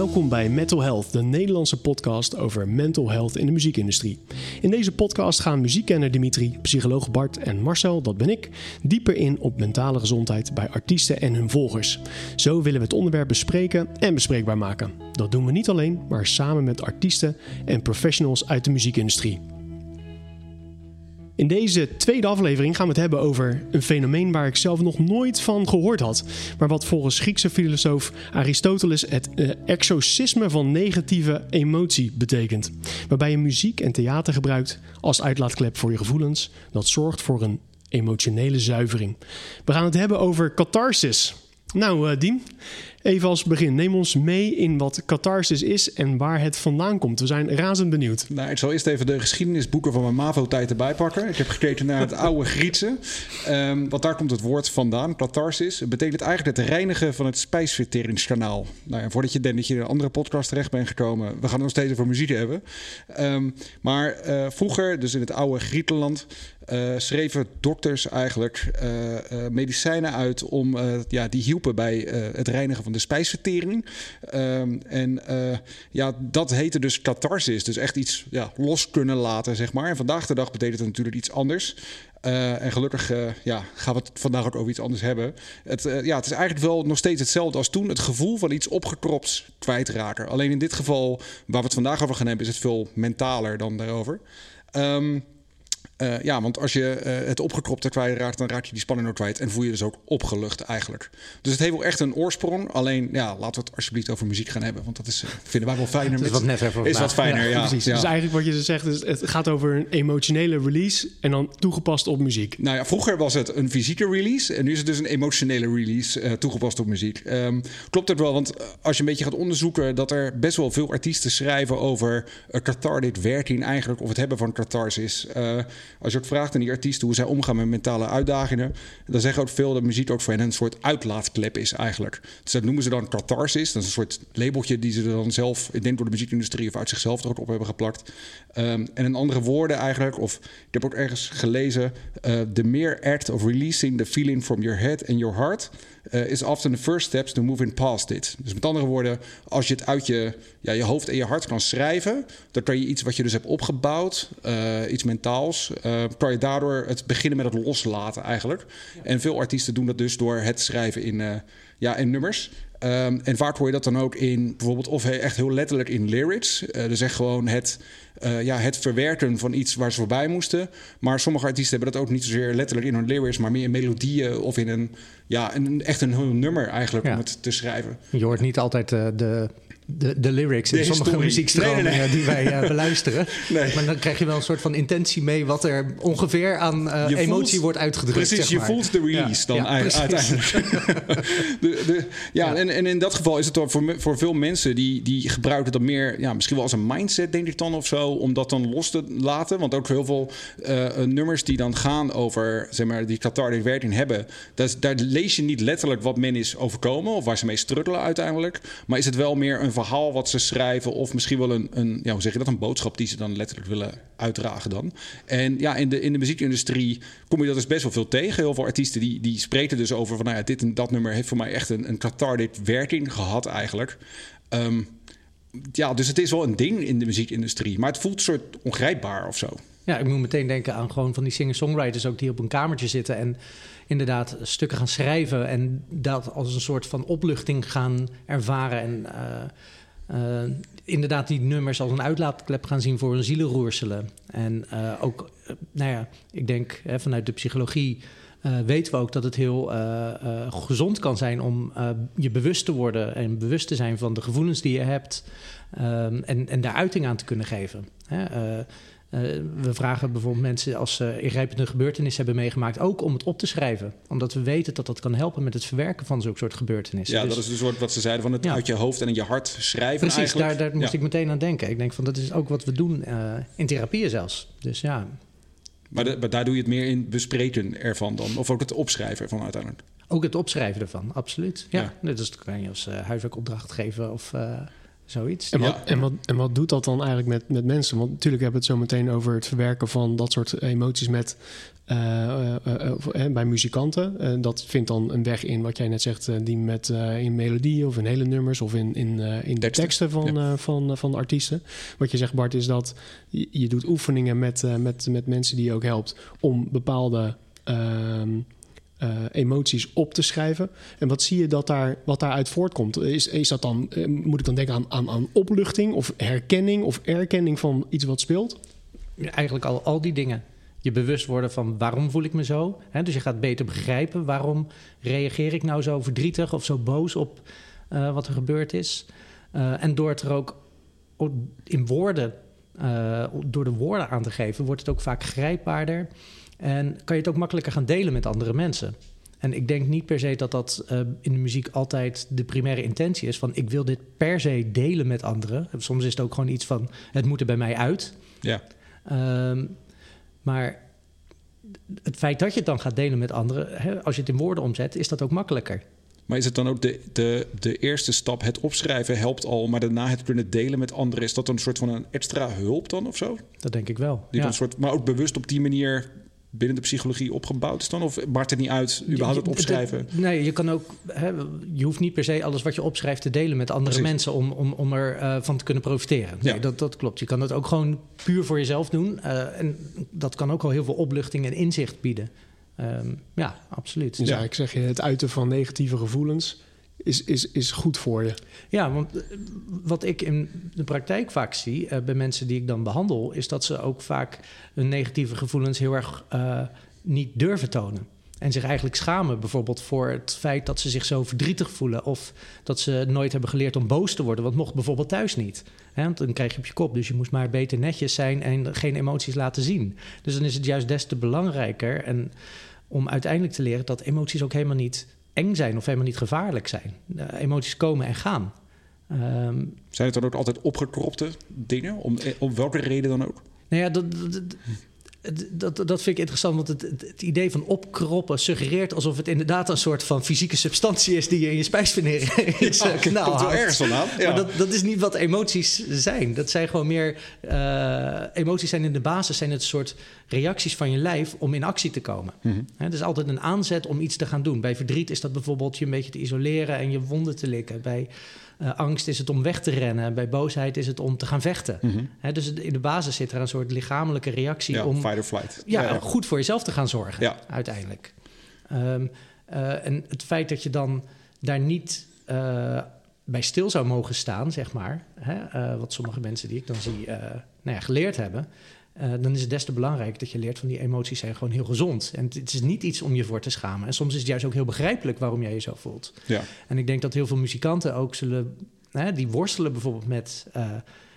Welkom bij Mental Health, de Nederlandse podcast over mental health in de muziekindustrie. In deze podcast gaan muziekkenner Dimitri, psycholoog Bart en Marcel, dat ben ik, dieper in op mentale gezondheid bij artiesten en hun volgers. Zo willen we het onderwerp bespreken en bespreekbaar maken. Dat doen we niet alleen, maar samen met artiesten en professionals uit de muziekindustrie. In deze tweede aflevering gaan we het hebben over een fenomeen waar ik zelf nog nooit van gehoord had, maar wat volgens Griekse filosoof Aristoteles het uh, exorcisme van negatieve emotie betekent. Waarbij je muziek en theater gebruikt als uitlaatklep voor je gevoelens, dat zorgt voor een emotionele zuivering. We gaan het hebben over catharsis. Nou, uh, Diem, Even als begin, neem ons mee in wat catharsis is en waar het vandaan komt. We zijn razend benieuwd. Nou, ik zal eerst even de geschiedenisboeken van mijn MAVO-tijd erbij pakken. Ik heb gekeken naar het oude Griekse. Um, want daar komt het woord vandaan, catharsis. Het betekent eigenlijk het reinigen van het spijsverteringskanaal. Nou voordat je denkt dat je in een andere podcast terecht bent gekomen... we gaan het nog steeds over muziek hebben. Um, maar uh, vroeger, dus in het oude Griekenland... Uh, schreven dokters eigenlijk uh, medicijnen uit om ja, die hielpen bij het reinigen van de spijsvertering. Um, en uh, ja, dat heette dus catharsis. Dus echt iets ja, los kunnen laten, zeg maar. En vandaag de dag betekent het natuurlijk iets anders. Uh, en gelukkig uh, ja, gaan we het vandaag ook over iets anders hebben. Het, ja, het is eigenlijk wel nog steeds hetzelfde als toen. Het gevoel van iets opgekropt kwijtraken. Alleen in dit geval, waar we het vandaag over gaan hebben, is het veel mentaler dan daarover. Um, uh, ja, want als je uh, het opgekropte kwijtraakt, dan raak je die spanning ook kwijt. En voel je dus ook opgelucht eigenlijk. Dus het heeft wel echt een oorsprong. Alleen, ja, laten we het alsjeblieft over muziek gaan hebben. Want dat is, uh, vinden wij wel fijner. Het is wat net even Is wat fijner, ja. ja precies. ja. Dus eigenlijk wat je dus zegt, is, het gaat over een emotionele release. En dan toegepast op muziek. Nou ja, vroeger was het een fysieke release. En nu is het dus een emotionele release toegepast op muziek. Um, klopt het wel, want als je een beetje gaat onderzoeken... dat er best wel veel artiesten schrijven over cathartic werking eigenlijk. Of het hebben van catharsis. Als je ook vraagt aan die artiesten hoe zij omgaan met mentale uitdagingen, dan zeggen ook veel dat muziek ook voor hen een soort uitlaatklep is eigenlijk. Dus dat noemen ze dan catharsis. Dat is een soort labeltje die ze dan zelf, ik denk door de muziekindustrie of uit zichzelf er ook op hebben geplakt. Um, en in andere woorden eigenlijk, of ik heb ook ergens gelezen, uh, the mere act of releasing the feeling from your head and your heart uh, is often the first steps to moving past it. Dus met andere woorden, als je het uit je, ja, je hoofd en je hart kan schrijven, dan kan je iets wat je dus hebt opgebouwd, uh, iets mentaals, uh, kan je daardoor het beginnen met het loslaten eigenlijk. Ja. En veel artiesten doen dat dus door het schrijven in, ja, in nummers. Um, en vaak hoor je dat dan ook in bijvoorbeeld, of echt heel letterlijk in lyrics. Uh, dus echt gewoon het, uh, ja, het verwerken van iets waar ze voorbij moesten. Maar sommige artiesten hebben dat ook niet zozeer letterlijk in hun lyrics, maar meer in melodieën of in een, ja, een, echt een heel nummer eigenlijk ja. om het te schrijven. Je hoort niet altijd uh, de de, de lyrics in sommige muziekstromingen nee, nee, nee. die wij uh, beluisteren. Maar dan krijg je wel een soort van intentie mee wat er ongeveer aan uh, emotie wordt uitgedrukt. Precies, zeg je voelt de release ja, dan ja, uiteindelijk. de, de, ja. En, en in dat geval is het voor, voor veel mensen die, die gebruiken dat meer, ja, misschien wel als een mindset, denk ik dan of zo, om dat dan los te laten. Want ook heel veel uh, nummers die dan gaan over, zeg maar, die cathartic werking hebben, dat, daar lees je niet letterlijk wat men is overkomen of waar ze mee struggelen uiteindelijk. Maar is het wel meer een verhaal wat ze schrijven, of misschien wel een, een ja, hoe zeg je dat, een boodschap die ze dan letterlijk willen uitdragen dan. En ja, in de, in de muziekindustrie kom je dat dus best wel veel tegen. Heel veel artiesten die, die spreken dus over van, nou ja, dit en dat nummer heeft voor mij echt een, een cathartic werking gehad eigenlijk. Um, ja, dus het is wel een ding in de muziekindustrie, maar het voelt een soort ongrijpbaar of zo. Ja, ik moet meteen denken aan gewoon van die singer-songwriters ook die op een kamertje zitten en inderdaad stukken gaan schrijven en dat als een soort van opluchting gaan ervaren en uh, uh, inderdaad die nummers als een uitlaatklep gaan zien voor hun zielenroerselen. En uh, ook, nou ja, ik denk hè, vanuit de psychologie weten we ook dat het heel gezond kan zijn om je bewust te worden en bewust te zijn van de gevoelens die je hebt um, en, en daar uiting aan te kunnen geven. Hè? Uh, we vragen bijvoorbeeld mensen als ze ingrijpende gebeurtenissen hebben meegemaakt, ook om het op te schrijven. Omdat we weten dat dat kan helpen met het verwerken van zulke soort gebeurtenissen. Ja, dus, dat is dus wat ze zeiden van het ja. uit je hoofd en in je hart schrijven. Precies, daar, daar, moest ja. ik meteen aan denken. Ik denk van dat is ook wat we doen uh, in therapieën zelfs. Dus ja. Maar, de, maar, daar doe je het meer in bespreken ervan dan, of ook het opschrijven ervan uiteindelijk? Ook het opschrijven ervan, absoluut. Ja, ja. dus kan je als uh, huiswerkopdracht geven of Zoiets. En wat, Ja. en, wat, en wat doet dat dan eigenlijk met, met mensen? Want natuurlijk hebben we het zo meteen over het verwerken van dat soort emoties met, eh, eh, eh, bij muzikanten. Dat vindt dan een weg in wat jij net zegt, die met in melodieën of in hele nummers of in, in, in de Teksten. van, van, van artiesten. Wat je zegt, Bart, is dat je, je doet oefeningen met, met, met mensen die je ook helpt om bepaalde. ehm, eh, emoties op te schrijven. En wat zie je dat daar, wat daaruit voortkomt? Is, is dat dan, eh, moet ik dan denken aan, aan, aan opluchting of herkenning of erkenning van iets wat speelt? Eigenlijk al, al die dingen. Je bewust worden van waarom voel ik me zo. Hè? Dus je gaat beter begrijpen waarom reageer ik nou zo verdrietig of zo boos op eh, wat er gebeurd is. En door het er ook in woorden, door de woorden aan te geven, wordt het ook vaak grijpbaarder. En kan je het ook makkelijker gaan delen met andere mensen. En ik denk niet per se dat dat eh, in de muziek altijd de primaire intentie is. Van ik wil dit per se delen met anderen. Soms is het ook gewoon iets van het moet er bij mij uit. Ja. Ehm, maar het feit dat je het dan gaat delen met anderen, hè, als je het in woorden omzet, is dat ook makkelijker. Maar is het dan ook de, de, de eerste stap, het opschrijven helpt al, maar daarna het kunnen delen met anderen, is dat dan een soort van een extra hulp dan of zo? Dat denk ik wel. Die Ja. dan soort, maar ook bewust op die manier binnen de psychologie opgebouwd is dan? Of maakt het niet uit, überhaupt het opschrijven? nee, je kan ook. Hè, je hoeft niet per se alles wat je opschrijft te delen met andere Precies. mensen om, om, om er eh, van te kunnen profiteren. Nee, Ja. dat, dat klopt. Je kan het ook gewoon puur voor jezelf doen. eh, en dat kan ook al heel veel opluchting en inzicht bieden. Ehm, ja, absoluut. Dus Ja. eigenlijk zeg je, het uiten van negatieve gevoelens is, is, is goed voor je. Ja, want eh, wat ik in de praktijk vaak zie eh, bij mensen die ik dan behandel, is dat ze ook vaak hun negatieve gevoelens heel erg eh, niet durven tonen. En zich eigenlijk schamen, bijvoorbeeld voor het feit dat ze zich zo verdrietig voelen. Of dat ze nooit hebben geleerd om boos te worden. Want mocht bijvoorbeeld thuis niet. Hè, want dan krijg je op je kop. Dus je moest maar beter netjes zijn en geen emoties laten zien. Dus dan is het juist des te belangrijker. En om uiteindelijk te leren dat emoties ook helemaal niet eng zijn of helemaal niet gevaarlijk zijn. Emoties komen en gaan. Ehm, Zijn het dan ook altijd opgekropte dingen? Om, eh, om welke reden dan ook? nou ja, dat, dat, dat, dat, vind ik interessant, want het, het, idee van opkroppen suggereert alsof het inderdaad een soort van fysieke substantie is die je in je spijsvertering in zijn kanaal komt wel ergens vandaan. Ja. Maar dat, dat is niet wat emoties zijn. Dat zijn gewoon meer. eh, emoties zijn in de basis zijn het soort reacties van je lijf om in actie te komen. Mhm. Het is altijd een aanzet om iets te gaan doen. Bij verdriet is dat bijvoorbeeld je een beetje te isoleren en je wonden te likken. Bij eh, angst is het om weg te rennen. Bij boosheid is het om te gaan vechten. Mhm. Dus in de basis zit er een soort lichamelijke reactie Ja, om fight or flight. ja, goed voor jezelf te gaan zorgen, Ja. uiteindelijk. Ehm, eh, en het feit dat je dan daar niet eh, bij stil zou mogen staan, zeg maar, hè, wat sommige mensen die ik dan zie nou ja, geleerd hebben, eh, dan is het des te belangrijk dat je leert van die emoties zijn gewoon heel gezond. En het, is niet iets om je voor te schamen. En soms is het juist ook heel begrijpelijk waarom jij je zo voelt. Ja. En ik denk dat heel veel muzikanten ook zullen, hè, die worstelen bijvoorbeeld met eh,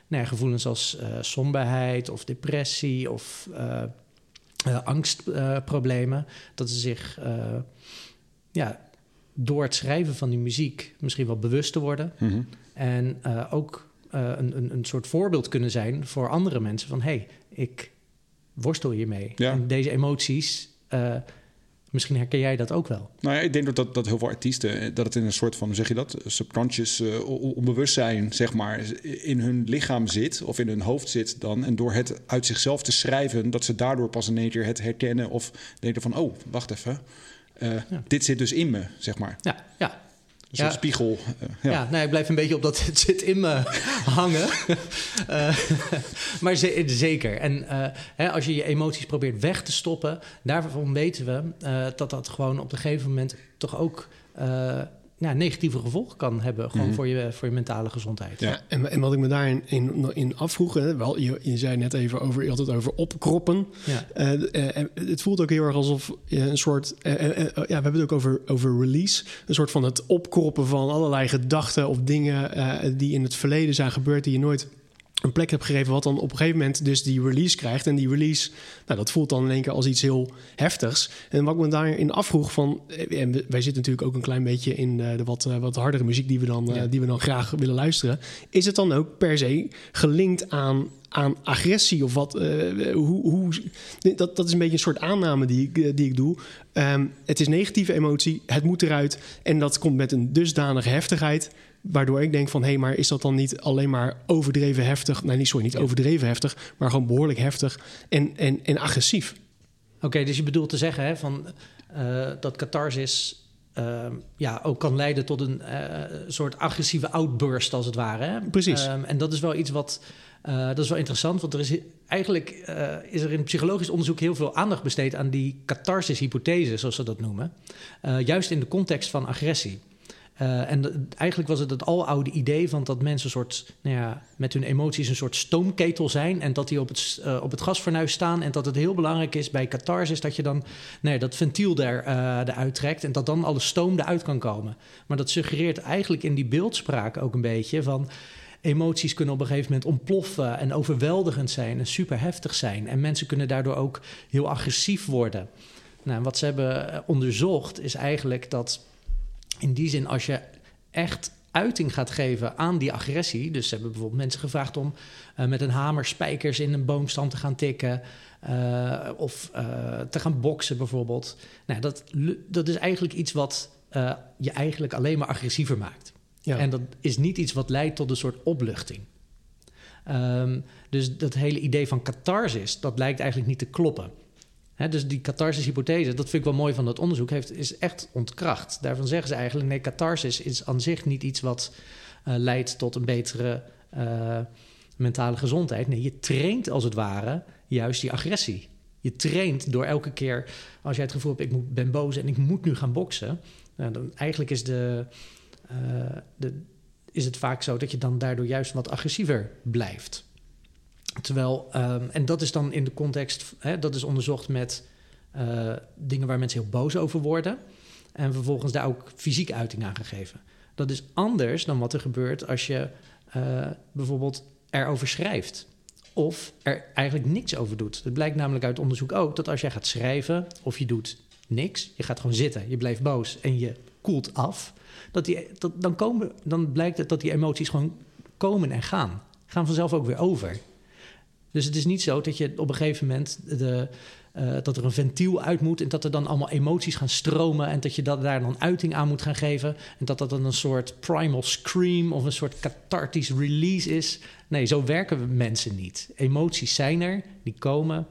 nou ja, gevoelens als eh, somberheid of depressie of angstproblemen, dat ze zich ja, door het schrijven van die muziek misschien wel bewust te worden Mhm. en ook een, een, een soort voorbeeld kunnen zijn voor andere mensen van hé, hey, ik worstel hiermee. Ja. En deze emoties, eh, misschien herken jij dat ook wel. Nou ja, ik denk dat, dat, heel veel artiesten, eh, dat het in een soort van, hoe zeg je dat, subconscious on- onbewustzijn, zeg maar, in hun lichaam zit of in hun hoofd zit dan. En door het uit zichzelf te schrijven, dat ze daardoor pas in één keer het herkennen of denken van, oh, wacht even, Ja. dit zit dus in me, zeg maar. Ja, ja. Ja. spiegel. eh, Ja, ja. nou, ik blijf een beetje op dat het zit in me hangen. Eh, maar ze- zeker. En eh, hè, als je je emoties probeert weg te stoppen, daarvan weten we dat dat gewoon op een gegeven moment toch ook ja, negatieve gevolgen kan hebben. Gewoon Mhm. voor, je, voor je mentale gezondheid. Ja. En, en wat ik me daarin in, in afvroeg, hè, wel, je, je zei net even over, je had het over opkroppen. Ja. Eh, eh, eh, het voelt ook heel erg alsof je een soort, ja, we hebben het ook over, over release. Een soort van het opkroppen van allerlei gedachten of dingen eh, die in het verleden zijn gebeurd, die je nooit een plek hebt gegeven, wat dan op een gegeven moment dus die release krijgt. En die release, nou, dat voelt dan in één keer als iets heel heftigs. En wat ik me daarin afvroeg van, eh, en wij zitten natuurlijk ook een klein beetje in eh, de wat, eh, wat hardere muziek die we, dan, Ja. die we dan graag willen luisteren. Is het dan ook per se gelinkt aan, aan agressie of wat? hoe, hoe, dat, dat is een beetje een soort aanname die ik, die ik doe. Ehm, het is negatieve emotie, het moet eruit. En dat komt met een dusdanige heftigheid Waardoor ik denk van, hé, hey, maar is dat dan niet alleen maar overdreven heftig? Nee, niet, sorry, niet overdreven heftig, maar gewoon behoorlijk heftig en, en, en agressief. Oké, dus je bedoelt te zeggen hè, van, uh, dat catharsis uh, ja, ook kan leiden tot een uh, soort agressieve outburst, als het ware. Hè? Precies. Um, en dat is wel iets wat. Uh, dat is wel interessant, want er is eigenlijk is er in psychologisch onderzoek heel veel aandacht besteed aan die catharsis-hypothese, zoals ze dat noemen. juist in de context van agressie. Uh, en eigenlijk was het het aloude idee van dat mensen soort, nou ja, met hun emoties een soort stoomketel zijn. En dat die op het, uh, op het gasfornuis staan. En dat het heel belangrijk is bij catharsis dat je dan nee, dat ventiel er, uh, eruit trekt. En dat dan alle stoom eruit kan komen. Maar dat suggereert eigenlijk in die beeldspraak ook een beetje van. Emoties kunnen op een gegeven moment ontploffen en overweldigend zijn en super heftig zijn. En mensen kunnen daardoor ook heel agressief worden. Nou, wat ze hebben onderzocht is eigenlijk dat in die zin, als je echt uiting gaat geven aan die agressie. Dus ze hebben bijvoorbeeld mensen gevraagd om uh, met een hamer spijkers in een boomstam te gaan tikken. Uh, of uh, te gaan boksen bijvoorbeeld. Nou, dat, dat is eigenlijk iets wat je eigenlijk alleen maar agressiever maakt. Ja. En dat is niet iets wat leidt tot een soort opluchting. Um, dus dat hele idee van catharsis, dat lijkt eigenlijk niet te kloppen dus die catharsis-hypothese, dat vind ik wel mooi van dat onderzoek, heeft, is echt ontkracht. Daarvan zeggen ze eigenlijk, nee, catharsis is aan zich niet iets wat uh, leidt tot een betere uh, mentale gezondheid. Nee, je traint als het ware juist die agressie. Je traint door elke keer, als jij het gevoel hebt, ik ben boos en ik moet nu gaan boksen. Nou, dan eigenlijk is, de, uh, de, is het vaak zo dat je dan daardoor juist wat agressiever blijft. Terwijl, um, en dat is dan in de context, hè, dat is onderzocht met uh, dingen waar mensen heel boos over worden. En vervolgens daar ook fysiek uiting aan gegeven. Dat is anders dan wat er gebeurt als je uh, bijvoorbeeld erover schrijft. Of er eigenlijk niks over doet. Het blijkt namelijk uit onderzoek ook dat als jij gaat schrijven of je doet niks, je gaat gewoon zitten, je blijft boos en je koelt af, dat die, dat, dan, komen, dan blijkt het dat die emoties gewoon komen en gaan. Gaan vanzelf ook weer over. Dus het is niet zo dat je op een gegeven moment de, uh, dat er een ventiel uit moet en dat er dan allemaal emoties gaan stromen en dat je dat, daar dan uiting aan moet gaan geven en dat dat dan een soort primal scream of een soort cathartisch release is. Nee, zo werken mensen niet. Emoties zijn er, die komen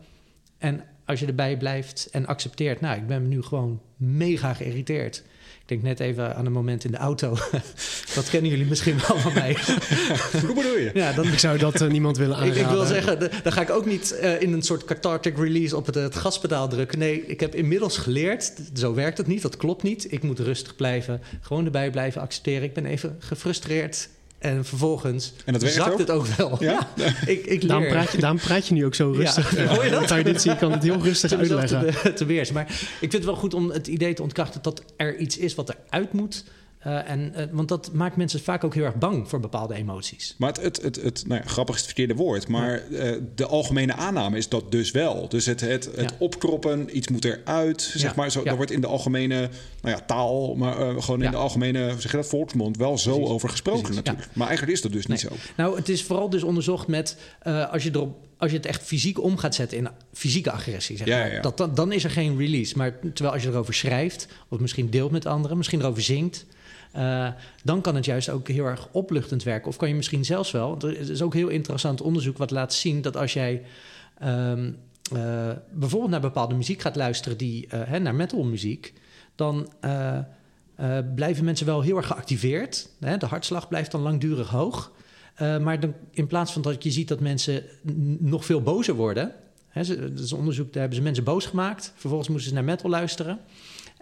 en als je erbij blijft en accepteert, nou, ik ben nu gewoon mega geïrriteerd. Ik denk net even aan een moment in de auto. dat kennen jullie misschien wel van mij. Hoe bedoel je? Ja, dan, ik zou dat uh, niemand willen aanraden. Ik, ik wil zeggen, de, dan ga ik ook niet uh, in een soort cathartic release op het, het, gaspedaal drukken. Nee, ik heb inmiddels geleerd, zo werkt het niet, dat klopt niet. Ik moet rustig blijven, gewoon erbij blijven accepteren. Ik ben even gefrustreerd. En vervolgens en dat zakt ook? het ook wel. Ja? ja. ik, ik. Daarom, praat je, daarom praat je nu ook zo rustig. Ja. Hoor je dat? Kan je dit zien? Ik kan het heel rustig uitleggen. Te. Maar ik vind het wel goed om het idee te ontkrachten... dat er iets is wat eruit moet... Uh, en, uh, want dat maakt mensen vaak ook heel erg bang voor bepaalde emoties. Maar het, het, het, het nou ja, grappig is het verkeerde woord, maar ja. uh, de algemene aanname is dat dus wel. Dus het, het, het ja. opkroppen, iets moet eruit, zeg maar. Zo, Daar wordt in de algemene nou ja, taal, maar gewoon in de algemene zeg dat, volksmond wel zo Precies. over gesproken Precies. natuurlijk. Maar eigenlijk is dat dus nee. niet zo. Nou, het is vooral dus onderzocht met als je erop als je het echt fysiek om gaat zetten in fysieke agressie, zeg maar, ja, ja. Dat, dan, dan is er geen release. Maar terwijl als je erover schrijft, of misschien deelt met anderen, misschien erover zingt, uh, dan kan het juist ook heel erg opluchtend werken. Of kan je misschien zelfs wel. Er is ook heel interessant onderzoek wat laat zien dat als jij um, uh, bijvoorbeeld naar bepaalde muziek gaat luisteren, die, uh, hè, naar metalmuziek, dan blijven mensen wel heel erg geactiveerd. Hè? De hartslag blijft dan langdurig hoog. maar dan, in plaats van dat je ziet dat mensen nog veel bozer worden. Dat is onderzoek, daar hebben ze mensen boos gemaakt. Vervolgens moesten ze naar metal luisteren.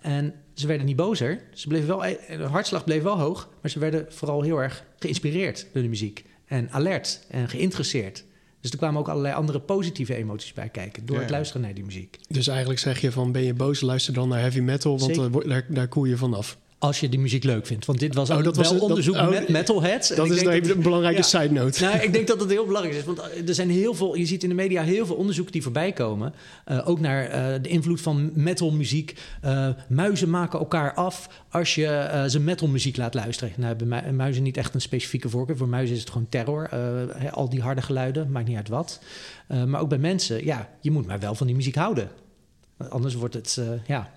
En ze werden niet bozer. Ze bleven wel, de hartslag bleef wel hoog. Maar ze werden vooral heel erg geïnspireerd door de muziek. En alert en geïnteresseerd. Dus er kwamen ook allerlei andere positieve emoties bij kijken. Door ja, ja. het luisteren naar die muziek. Dus eigenlijk zeg je van ben je boos, luister dan naar heavy metal. Want uh, daar, daar koel je vanaf. Als je die muziek leuk vindt. Want dit was oh, dat wel was, onderzoek dat, oh, met metalheads. Dat is denk dat, een belangrijke ja, side note. Nou, ik denk dat het heel belangrijk is. Want er zijn heel veel, je ziet in de media heel veel onderzoeken die voorbij komen. Uh, ook naar uh, de invloed van metalmuziek. Uh, muizen maken elkaar af als je ze metalmuziek laat luisteren. Nou, hebben muizen niet echt een specifieke voorkeur. Voor muizen is het gewoon terror. He, al die harde geluiden, maakt niet uit wat. maar ook bij mensen, ja, je moet maar wel van die muziek houden. Anders wordt het, ja...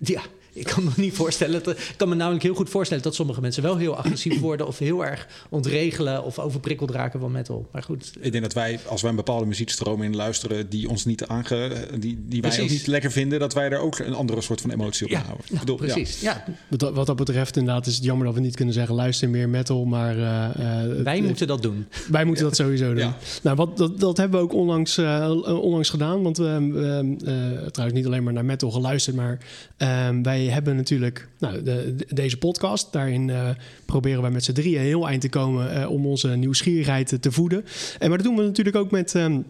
ja, ik kan me niet voorstellen. Dat, ik kan me namelijk heel goed voorstellen dat sommige mensen wel heel agressief worden of heel erg ontregelen of overprikkeld raken van metal. Maar goed. Ik denk dat wij, als wij een bepaalde muziekstroom in luisteren die ons niet aange, die, die wij ook niet lekker vinden, dat wij er ook een andere soort van emotie op ja, houden. Nou, bedoel, precies. Ja. Wat, wat, dat betreft, inderdaad, is het jammer dat we niet kunnen zeggen: luister meer metal. Maar uh, wij moeten dat doen. Wij moeten dat sowieso doen. Nou, wat, dat, dat hebben we ook onlangs, uh, onlangs gedaan. Want we hebben trouwens niet alleen maar naar metal geluisterd, maar ehm, hebben natuurlijk nou, de, deze podcast. Daarin proberen wij met z'n drieën heel eind te komen om onze nieuwsgierigheid te voeden. En maar dat doen we natuurlijk ook met. Um,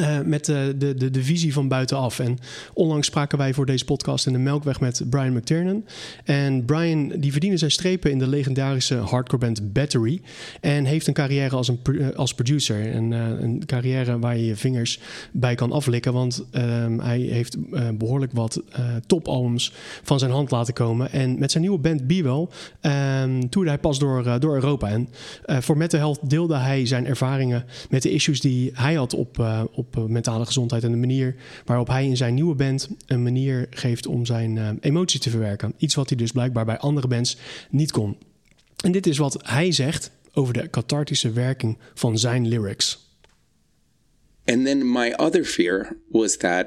uh, met uh, de, de, de visie van buitenaf. En onlangs spraken wij voor deze podcast in de Melkweg met Brian McTiernan. En Brian die verdiende zijn strepen in de legendarische hardcore band Battery. En heeft een carrière als, een, uh, als producer. En een carrière waar je je vingers bij kan aflikken. Want ehm, hij heeft behoorlijk wat topalbums van zijn hand laten komen. En met zijn nieuwe band Bewell um, toerde hij pas door, door Europa. En voor Metal Health deelde hij zijn ervaringen met de issues die hij had op, op op uh, mentale gezondheid en de manier waarop hij in zijn nieuwe band een manier geeft om zijn uh, emotie te verwerken. Iets wat hij dus blijkbaar bij andere bands niet kon. En dit is wat hij zegt over de cathartische werking van zijn lyrics. And then my other fear was that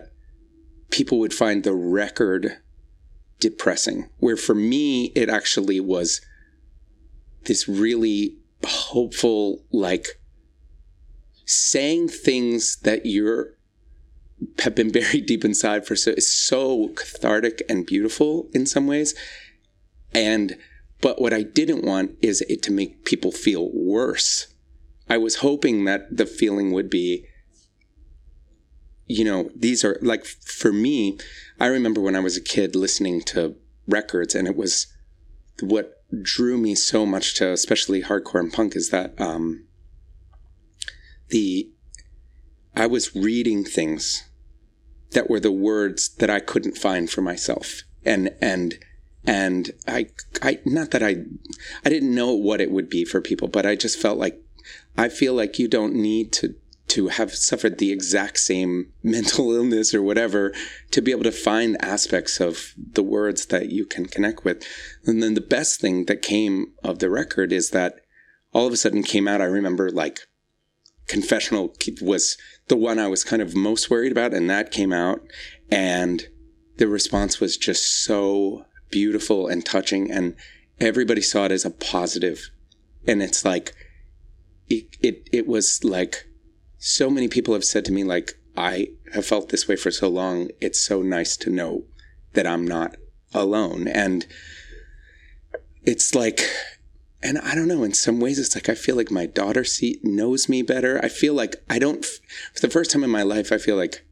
people would find the record depressing, where for me it actually was this really hopeful like saying things that you're have been buried deep inside for so is so cathartic and beautiful in some ways. And but what I didn't want is it to make people feel worse. I was hoping that the feeling would be you know, these are like for me, I remember when I was a kid listening to records and it was what drew me so much to especially hardcore and punk is that um the I was reading things that were the words that I couldn't find for myself. And and and I I not that I I didn't know what it would be for people, but I just felt like I feel like you don't need to to have suffered the exact same mental illness or whatever to be able to find aspects of the words that you can connect with. And then the best thing that came of the record is that all of a sudden came out. I remember like confessional was the one I was kind of most worried about, and that came out, and the response was just so beautiful and touching, and everybody saw it as a positive, and it's like it it, it was like so many people have said to me like I have felt this way for so long. It's so nice to know that I'm not alone, and it's like and I don't know. In some ways, it's like I feel like my daughter see, knows me better. I feel like I don't. For the first time in my life, I feel like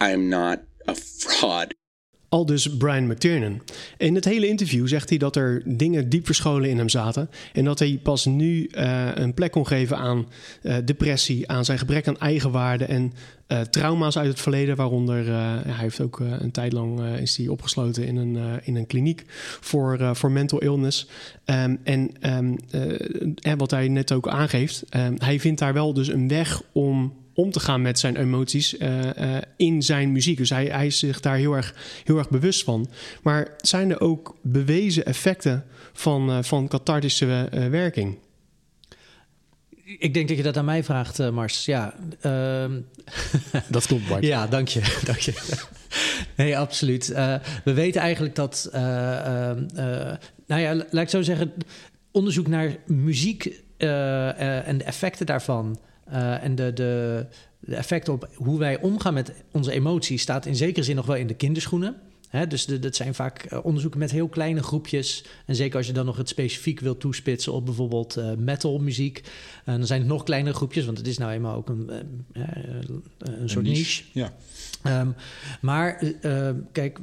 I am not a fraud. Al dus Brian McTiernan. In het hele interview zegt hij dat er dingen diep verscholen in hem zaten. En dat hij pas nu uh, een plek kon geven aan uh, depressie, aan zijn gebrek aan eigenwaarde en uh, trauma's uit het verleden. Waaronder hij heeft ook een tijd lang is hij opgesloten in een, in een kliniek voor, voor mental illness. Um, en, en wat hij net ook aangeeft, um, hij vindt daar wel dus een weg om om te gaan met zijn emoties uh, uh, in zijn muziek. Dus hij, hij is zich daar heel erg, heel erg bewust van. Maar zijn er ook bewezen effecten van, uh, van cathartische werking? Ik denk dat je dat aan mij vraagt, Mars. Ja, ehm, dat klopt, Bart. ja, dank je. dank je. nee, absoluut. we weten eigenlijk dat, ehm, nou ja, laat ik zo zeggen, onderzoek naar muziek en de effecten daarvan uh, en de, de, de effecten op hoe wij omgaan met onze emoties staat in zekere zin nog wel in de kinderschoenen. Hè, dus de, dat zijn vaak uh, onderzoeken met heel kleine groepjes. En zeker als je dan nog het specifiek wil toespitsen op bijvoorbeeld uh, metalmuziek. dan zijn het nog kleinere groepjes, want het is nou eenmaal ook een, een, een soort niche. niche. Ja. Um, maar kijk,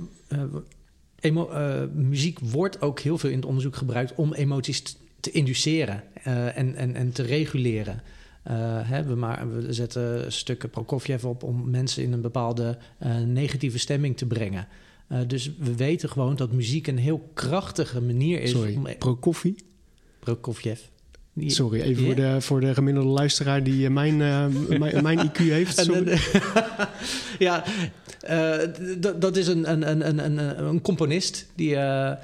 muziek wordt ook heel veel in het onderzoek gebruikt om emoties te induceren en, en, en te reguleren. Hè, we, maar, we zetten stukken Prokofjev op om mensen in een bepaalde uh, negatieve stemming te brengen. Uh, dus we weten gewoon dat muziek een heel krachtige manier is. Sorry, om... Prokofjev. Sorry, even voor, de, voor de gemiddelde luisteraar die eh, mijn, eh, mijn, mijn IQ heeft. Eh, ja, eh, dat is een, een, een, een, een, componist. Die, eh, eh,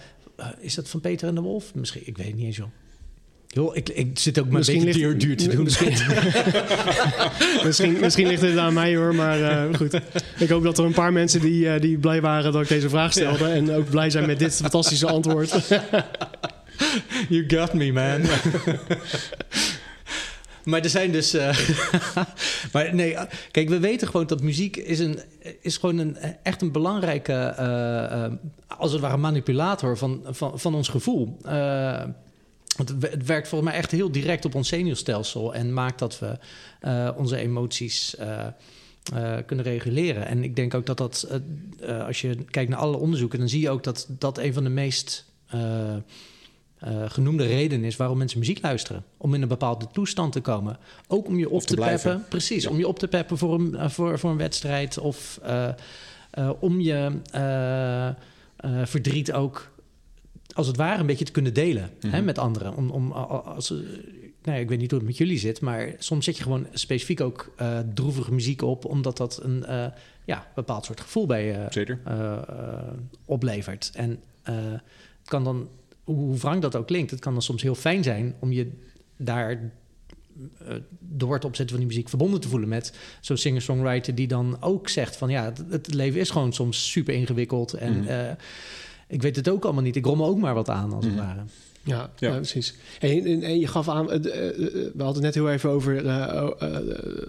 is dat van Peter en de Wolf? Misschien, ik weet het niet eens, joh. Joh, ik, ik zit ook maar een Misschien beetje ligt- duur, duur te doen. misschien- misschien, misschien ligt het aan mij hoor, maar eh, goed. Ik hoop dat er een paar mensen die, eh, die blij waren dat ik deze vraag stelde. En ook blij zijn met dit fantastische antwoord. You got me, man. maar er zijn dus. eh, maar nee, kijk, we weten gewoon dat muziek is, een, is gewoon een, echt een belangrijke, als het ware, manipulator van, van, van ons gevoel. Want het, werkt volgens mij echt heel direct op ons zenuwstelsel en maakt dat we eh, onze emoties. eh, eh, kunnen reguleren. En ik denk ook dat dat, als je kijkt naar alle onderzoeken, dan zie je ook dat dat een van de meest genoemde reden is waarom mensen muziek luisteren. Om in een bepaalde toestand te komen. Ook om je op Of te peppen. Precies, Ja. om je op te peppen voor een, voor, voor een wedstrijd. Of om je verdriet ook als het ware een beetje te kunnen delen hè, met anderen. Om, om, als, nou ja, ik weet niet hoe het met jullie zit, maar soms zet je gewoon specifiek ook eh, droevige muziek op, omdat dat een eh, ja, bepaald soort gevoel bij je eh, oplevert. En het kan dan, hoe wrang dat ook klinkt, het kan dan soms heel fijn zijn om je daar door het opzetten van die muziek verbonden te voelen met zo'n singer-songwriter die dan ook zegt van ja, het, het leven is gewoon soms super ingewikkeld en Mhm. Ik weet het ook allemaal niet. Ik rommel ook maar wat aan als Mhm. het ware. Ja, Ja. ja. precies. En, en, en je gaf aan, eh, eh, eh, we hadden het net heel even over,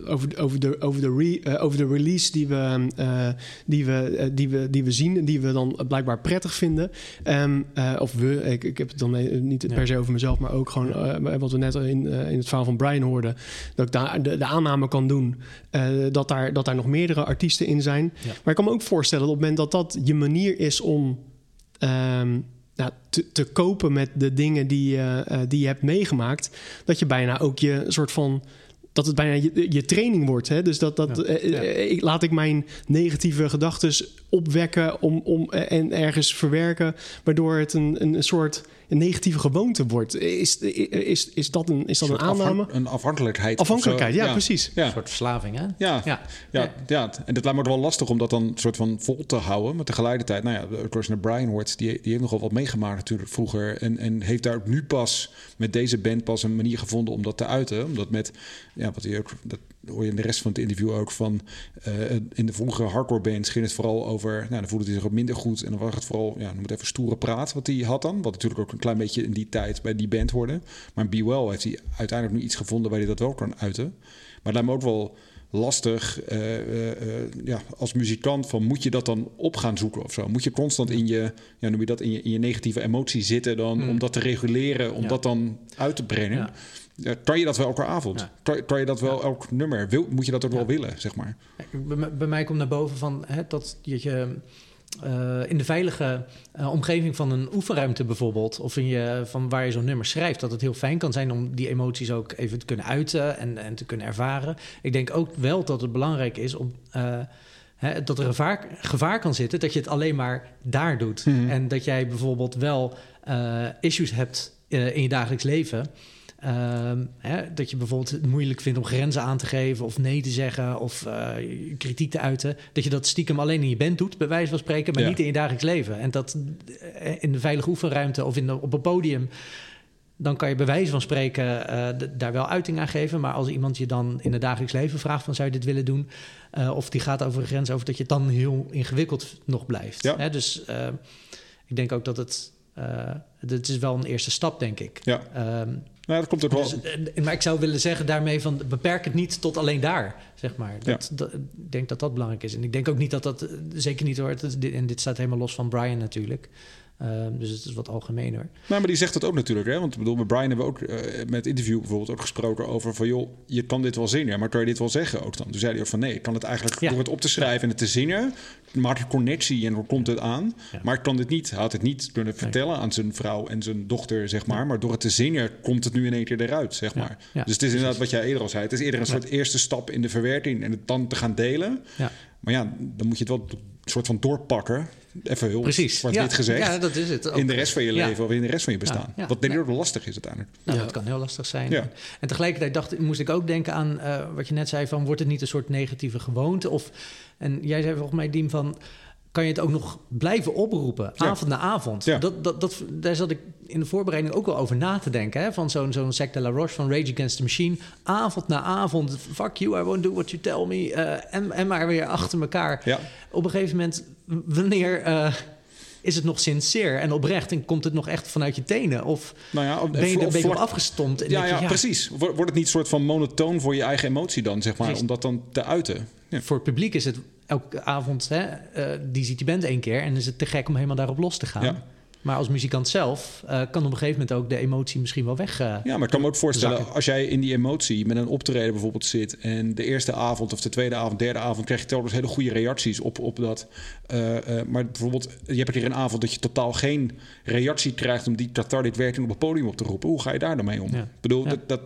over, over, de, over, de re, over de release die we, eh, die, we, die, we, die we zien en die we dan blijkbaar prettig vinden. Ehm, eh, of we, ik, ik heb het dan niet Ja. per se over mezelf, maar ook gewoon wat we net in, in het verhaal van Brian hoorden. Dat ik daar de, de aanname kan doen eh, dat, daar, dat daar nog meerdere artiesten in zijn. Ja. Maar ik kan me ook voorstellen dat op het moment dat dat je manier is om ehm, nou, te, te kopen met de dingen die, je, eh, die je hebt meegemaakt, dat je bijna ook je soort van. Dat het bijna je, je training wordt. Hè? Dus dat, dat Ja. eh, Ja. eh, laat ik mijn negatieve gedachten opwekken om, om, en ergens verwerken, waardoor het een, een soort een negatieve gewoonte wordt. Is, is, is dat een, is dat een afhan- aanname? Een afhankelijkheid. Afhankelijkheid, ja, precies. Ja. Een soort verslaving, hè? Ja, Ja. ja. Ja, en dat lijkt me ook wel lastig om dat dan soort van vol te houden. Maar tegelijkertijd, nou ja, naar Brian hoort, die, die heeft nogal wat meegemaakt natuurlijk vroeger. En, en heeft daar ook nu pas met deze band pas een manier gevonden om dat te uiten. Omdat met, ja, wat hij ook, dat hoor je in de rest van het interview ook van, eh, in de vroegere hardcore bands ging het vooral over, nou dan voelde hij zich ook minder goed. En dan was het vooral, ja, noem het even stoere praat wat hij had dan. Wat natuurlijk ook een klein beetje in die tijd bij die band hoorde. Maar Be Well heeft hij uiteindelijk nu iets gevonden waar hij dat wel kan uiten. Maar het lijkt me ook wel lastig eh, eh, ja, als muzikant van moet je dat dan op gaan zoeken of zo? Moet je constant in je, ja, noem je dat, in je, in je negatieve emotie zitten dan om dat te reguleren, om Ja. dat dan uit te brengen? Ja. Kan je dat wel elke avond? Ja. Kan, kan je dat wel elk nummer? Wil, moet je dat ook wel willen, zeg maar? Bij, mij- bij mij komt naar boven van hè, dat je eh, in de veilige eh, omgeving van een oefenruimte bijvoorbeeld, of in je, van waar je zo'n nummer schrijft, dat het heel fijn kan zijn om die emoties ook even te kunnen uiten en, en te kunnen ervaren. Ik denk ook wel dat het belangrijk is om. eh, hè, dat er gevaar, gevaar kan zitten dat je het alleen maar daar doet. Mhm. En dat jij bijvoorbeeld wel issues hebt in je dagelijks leven. Ehm, hè, dat je bijvoorbeeld het moeilijk vindt om grenzen aan te geven of nee te zeggen of eh, kritiek te uiten. Dat je dat stiekem alleen in je band doet, bij wijze van spreken, maar Ja. niet in je dagelijks leven. En dat eh, in de veilige oefenruimte of in de, op een podium, dan kan je bij wijze van spreken eh, daar wel uiting aan geven. Maar als iemand je dan in het dagelijks leven vraagt van zou je dit willen doen? Of die gaat over een grens over dat je het dan heel ingewikkeld nog blijft. Ja. Hè, dus ik denk ook dat het... het is wel een eerste stap, denk ik. Ja, Ehm, nou, dat komt ook wel. dus, eh, maar ik zou willen zeggen daarmee van beperk het niet tot alleen daar, zeg maar. Dat, dat- ik denk dat dat belangrijk is. En ik denk ook niet dat dat, eh, zeker niet hoor, het is- dit- en dit staat helemaal los van Brian natuurlijk. Ehm, dus het is wat algemener. Nou, maar die zegt het ook natuurlijk. Hè? Want ik bedoel, met Brian hebben we ook eh, met interview bijvoorbeeld ook gesproken over van joh, je kan dit wel zingen, maar kan je dit wel zeggen ook dan? Toen zei hij ook van nee, ik kan het eigenlijk Ja. door het op te schrijven en het te zingen, maak je connectie en dan komt het aan. Ja. Maar ik kan dit niet, hij had het niet kunnen vertellen aan zijn vrouw en zijn dochter, zeg maar. Maar door het te zingen komt het nu in één keer eruit, zeg maar. Ja, dus het is inderdaad wat jij eerder al zei. Het is eerder een soort eerste stap in de verwerking en het dan te gaan delen. Ja. Maar ja, dan moet je het wel een soort van doorpakken. Even heel Precies. zwart-wit Ja, gezegd. ja, dat is het. In de rest van je Ja. leven of in de rest van je bestaan. Ja, ja. Wat denk wel lastig is uiteindelijk. Nou, Ja. dat kan heel lastig zijn. Ja. En tegelijkertijd dacht, moest ik ook denken aan eh, wat je net zei: van wordt het niet een soort negatieve gewoonte? Of, en jij zei volgens mij, Diem, van kan je het ook nog blijven oproepen, Ja. avond na avond? Ja. Dat, dat, dat, daar zat ik in de voorbereiding ook wel over na te denken. Hè? Van zo'n zo'n de la Roche van Rage Against the Machine. Avond na avond, fuck you, I won't do what you tell me. eh, en, en maar weer achter elkaar. Ja. Op een gegeven moment, wanneer... eh, is het nog sincere en oprecht en komt het nog echt vanuit je tenen? Of Nou ja, op- ben je er een beetje op afgestompt? En Ja, je, ja, precies. Wor- Wordt het niet een soort van monotoon voor je eigen emotie dan, zeg maar, Precies. om dat dan te uiten? Ja. Voor het publiek is het elke avond, hè, eh, die ziet die band één keer... en is het te gek om helemaal daarop los te gaan. Maar als muzikant zelf eh, kan op een gegeven moment ook de emotie misschien wel weg... eh, Ja, maar ik kan me ook voorstellen, Zakken. als jij in die emotie met een optreden bijvoorbeeld zit... en de eerste avond of de tweede avond, derde avond... krijg je telkens hele goede reacties op, op dat. eh, maar bijvoorbeeld, je hebt een keer een avond dat je totaal geen reactie krijgt... om die cathartic werking op het podium op te roepen. Hoe ga je daar dan mee om? Ja. Ik bedoel, Ja. dat, dat,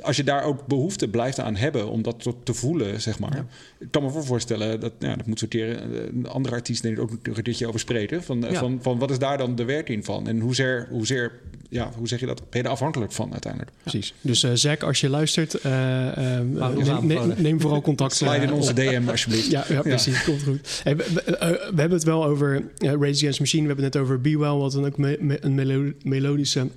als je daar ook behoefte blijft aan hebben... om dat te, te voelen, zeg maar... Ja. Ik kan me voor voorstellen, dat, ja, dat moet sorteren... een andere artiest denk ik ook nog een keertje over spreken... Van, van, van wat is daar dan de werking van? En hoezeer, hoezeer ja, hoe zeg je dat? Ben je er afhankelijk van uiteindelijk? Precies. Dus eh Zack, als je luistert, eh, eh, ons neem, neem, aanbevolen. neem vooral contact. Slide in onze op. DM alsjeblieft. Ja, ja, precies. Komt goed. Hey, we, we- we hebben het wel over Rage Against the Machine. We hebben het net over Be Well, wat dan ook me- me- een melo- melodische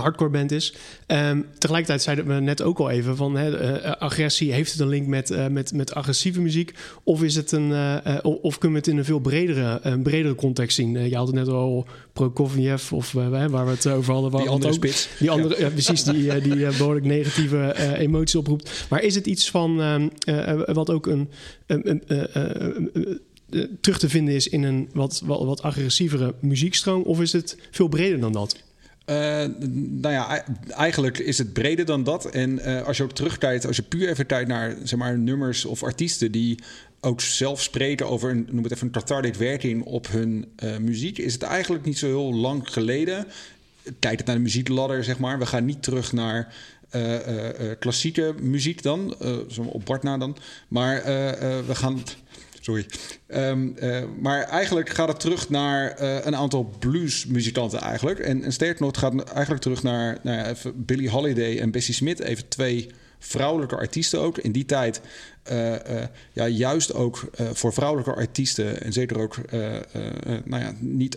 hardcore band is. Ehm, tegelijkertijd zeiden we net ook al even van hè, eh, agressie. Heeft het een link met, eh, met, met agressieve muziek? Of, is het een, eh, eh, of- kunnen we het in een veel bredere, een bredere context zien? Eh, je had het net al Prokofjev of eh, waar we het over hadden. waar Die andere ook- spits. die andere, ja. precies, die, eh, die eh, behoorlijk negatieve eh, emoties oproept. Maar is het iets van ehm, eh, eh, wat ook een, een- een, eh, eh, eh, eh, terug te vinden is in een wat, wat, wat agressievere muziekstroom? Of is het veel breder dan dat? Eh, nou ja, eigenlijk is het breder dan dat. En eh, als je ook terugkijkt, als je puur even kijkt naar zeg maar, nummers of artiesten die ook zelf spreken over een, noem het even een cathartic werking op hun eh, muziek, is het eigenlijk niet zo heel lang geleden. Kijk het naar de muziekladder, zeg maar. We gaan niet terug naar klassieke muziek dan, zo op Bart na dan. Maar we gaan. Sorry. Ehm, eh, maar eigenlijk gaat het terug naar eh, een aantal bluesmuzikanten eigenlijk. En, en het gaat eigenlijk terug naar even Billie Holiday en Bessie Smith. Even twee vrouwelijke artiesten ook. In die tijd eh, eh, ja, juist ook eh, voor vrouwelijke artiesten... en zeker ook, nou ja, niet,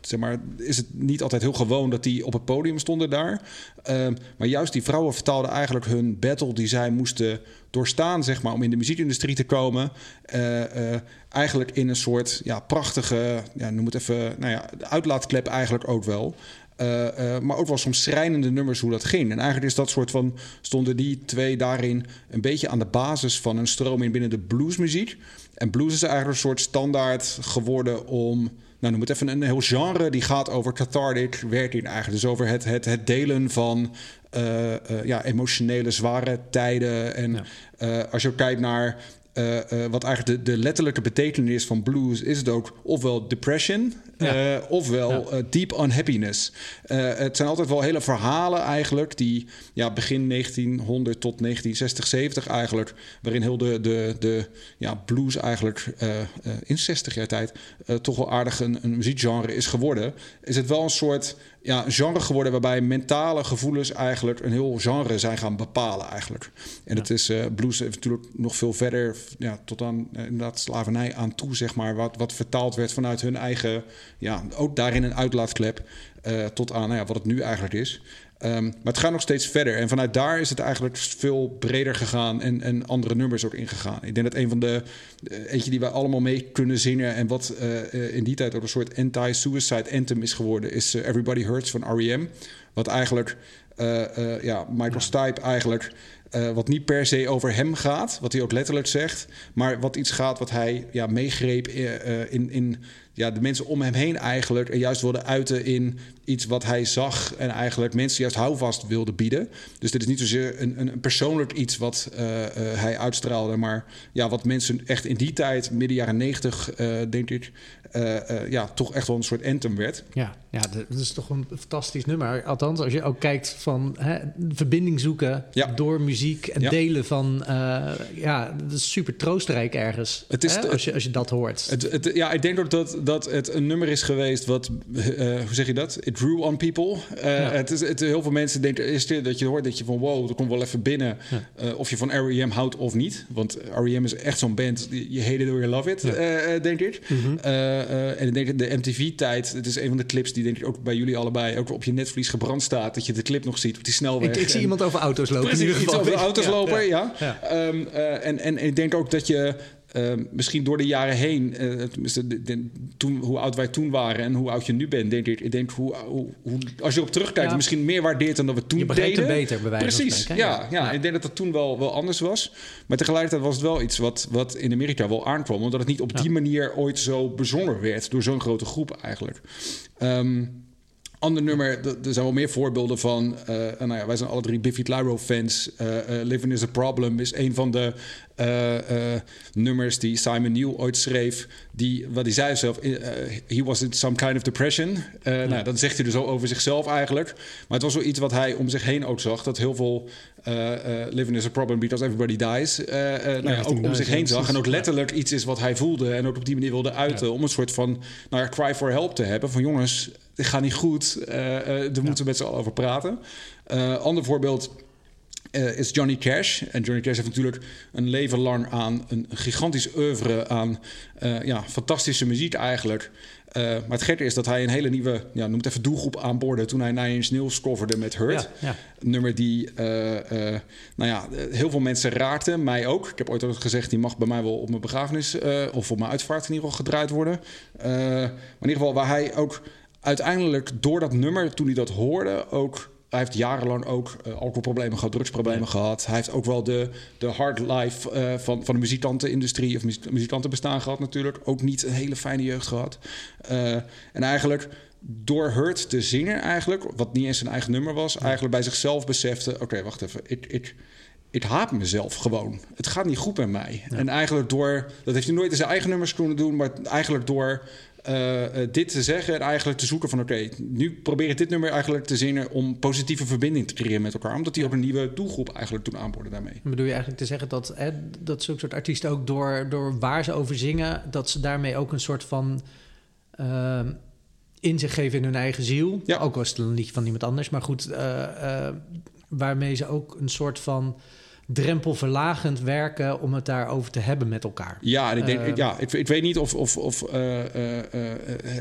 zeg maar, is het niet altijd heel gewoon... dat die op het podium stonden daar. Ehm, maar juist die vrouwen vertaalden eigenlijk hun battle... die zij moesten doorstaan, zeg maar, om in de muziekindustrie te komen... eigenlijk in een soort ja, prachtige, ja, noem het even, nou ja, uitlaatklep eigenlijk ook wel... Eh, eh, maar ook wel soms schrijnende nummers hoe dat ging. En eigenlijk is dat soort van stonden die twee daarin een beetje aan de basis van een stroming binnen de bluesmuziek. En blues is eigenlijk een soort standaard geworden om. Nou, noem het even een heel genre die gaat over cathartic werking eigenlijk. Dus over het, het, het delen van eh, ja, emotionele zware tijden. En als je ook kijkt naar wat eigenlijk de, de letterlijke betekenis van blues is het ook ofwel depression, Ja. eh, ofwel eh, deep unhappiness. Eh, het zijn altijd wel hele verhalen eigenlijk die ja, begin 1900 tot 1960, 70 eigenlijk, waarin heel de, de, de ja, blues eigenlijk in 60 jaar tijd toch wel aardig een, een muziekgenre is geworden. Is het wel een soort ja, een genre geworden waarbij mentale gevoelens eigenlijk een heel genre zijn gaan bepalen eigenlijk. En het is eh, blues heeft natuurlijk nog veel verder ja, tot aan eh, inderdaad slavernij aan toe, zeg maar, wat, wat vertaald werd vanuit hun eigen, ja, ook daarin een uitlaatklep eh, tot aan nou ja, wat het nu eigenlijk is. Ehm, maar het gaat nog steeds verder. En vanuit daar is het eigenlijk veel breder gegaan en, en andere nummers ook ingegaan. Ik denk dat een van de, eh, eentje die wij allemaal mee kunnen zingen en wat eh, in die tijd ook een soort anti-suicide anthem is geworden, is eh, Everybody Hurts van R.E.M. Wat eigenlijk, ja, Michael Stipe eigenlijk, wat niet per se over hem gaat, wat hij ook letterlijk zegt, maar wat iets gaat wat hij ja, meegreep eh, in, in ja, de mensen om hem heen eigenlijk er juist wilde uiten in iets wat hij zag en eigenlijk mensen juist houvast wilde bieden. Dus dit is niet zozeer een, een persoonlijk iets wat uh, uh, hij uitstraalde, maar ja, wat mensen echt in die tijd, midden jaren negentig, uh, denk ik, ja, toch echt wel een soort anthem werd. Ja, ja, dat is toch een fantastisch nummer. Althans, als je ook kijkt van hè, verbinding zoeken ja. door muziek en ja. delen van, ja, dat is super troostrijk ergens. Het is hè, als, je, als je dat hoort. Het, het, ja, ik denk ook dat, dat het een nummer is geweest wat, hoe zeg je dat? It grew on people. Uh, ja. het is, het, heel veel mensen denken eerst dat je hoort dat je van wow, er komt wel even binnen. Ja. Uh, of je van R.E.M. houdt of niet. Want R.E.M. is echt zo'n band, je hate it or you love it, ja. uh, denk ik. Mm -hmm. en ik denk de MTV-tijd, het is een van de clips die denk ik ook bij jullie allebei ook op je netvlies gebrand staat. Dat je de clip nog ziet op die snelweg. Ik, ik zie en, iemand over auto's lopen. Precies, in ieder geval. iets over auto's lopen, ja. Um, en, en, en ik denk ook dat je uh, misschien door de jaren heen, uh, de, de, toen, hoe oud wij toen waren en hoe oud je nu bent, denk ik, ik denk hoe, hoe, hoe als je op terugkijkt, ja. misschien meer waardeert dan dat we toen je deden. beter, bij wijze Precies, van ja, ja, ja. Ik denk dat dat toen wel, wel anders was. Maar tegelijkertijd was het wel iets wat, wat in Amerika wel aankwam, omdat het niet op die manier ooit zo bezongen werd door zo'n grote groep eigenlijk. Um, Ander nummer, er zijn wel meer voorbeelden van. Uh, nou ja, wij zijn alle drie Biffy Clyro fans. Uh, uh, Living is a Problem is een van de nummers die Simon New ooit schreef. Die, wat hij zei zelf, he was in some kind of depression. Ja. Nou, dat zegt hij dus ook over zichzelf eigenlijk. Maar het was wel iets wat hij om zich heen ook zag. Dat heel veel Living is a Problem because everybody dies. nou ja, ook om zich heen zag. En ook letterlijk iets is wat hij voelde. En ook op die manier wilde uiten. Om een soort van nou ja, cry for help te hebben. Van jongens dit gaat niet goed. Uh, uh, daar moeten we met z'n allen over praten. Uh, ander voorbeeld uh, is Johnny Cash. En Johnny Cash heeft natuurlijk een leven lang aan een gigantisch oeuvre aan uh, ja, fantastische muziek eigenlijk. Uh, maar het gekke is dat hij een hele nieuwe, ja, noem het even doelgroep aanboorde toen hij Nine Inch Nails coverde met Hurt. Ja, ja. Een nummer die, nou ja, heel veel mensen raakte, mij ook. Ik heb ooit ook gezegd, die mag bij mij wel op mijn begrafenis of op mijn uitvaart in ieder geval gedraaid worden. maar in ieder geval waar hij ook uiteindelijk door dat nummer, toen hij dat hoorde, ook. Hij heeft jarenlang ook uh, alcoholproblemen gehad, drugsproblemen ja. gehad. Hij heeft ook wel de, de hard life uh, van, van de muzikantenindustrie of muzikantenbestaan gehad, natuurlijk. Ook niet een hele fijne jeugd gehad. Uh, en eigenlijk door Hurt te zingen, eigenlijk, wat niet eens zijn eigen nummer was, ja. eigenlijk bij zichzelf besefte: oké, okay, wacht even, ik. ik ik haat mezelf gewoon. Het gaat niet goed met mij. Ja. En eigenlijk door, dat heeft hij nooit in zijn eigen nummers kunnen doen, maar eigenlijk door uh, uh, dit te zeggen en eigenlijk te zoeken van... oké, okay, nu probeer ik dit nummer eigenlijk te zingen... om positieve verbinding te creëren met elkaar. Omdat hij ook een nieuwe doelgroep eigenlijk toen aanboorde daarmee. Bedoel je eigenlijk te zeggen dat, hè, dat zulke soort artiesten ook door, door waar ze over zingen... dat ze daarmee ook een soort van... Uh, inzicht geven in hun eigen ziel. Ja. Ook was het een liedje van iemand anders. Maar goed, waarmee ze ook een soort van drempelverlagend werken om het daarover te hebben met elkaar. Ja, en ik, denk, uh, ja, ik, ik, weet niet of, of, of uh, uh,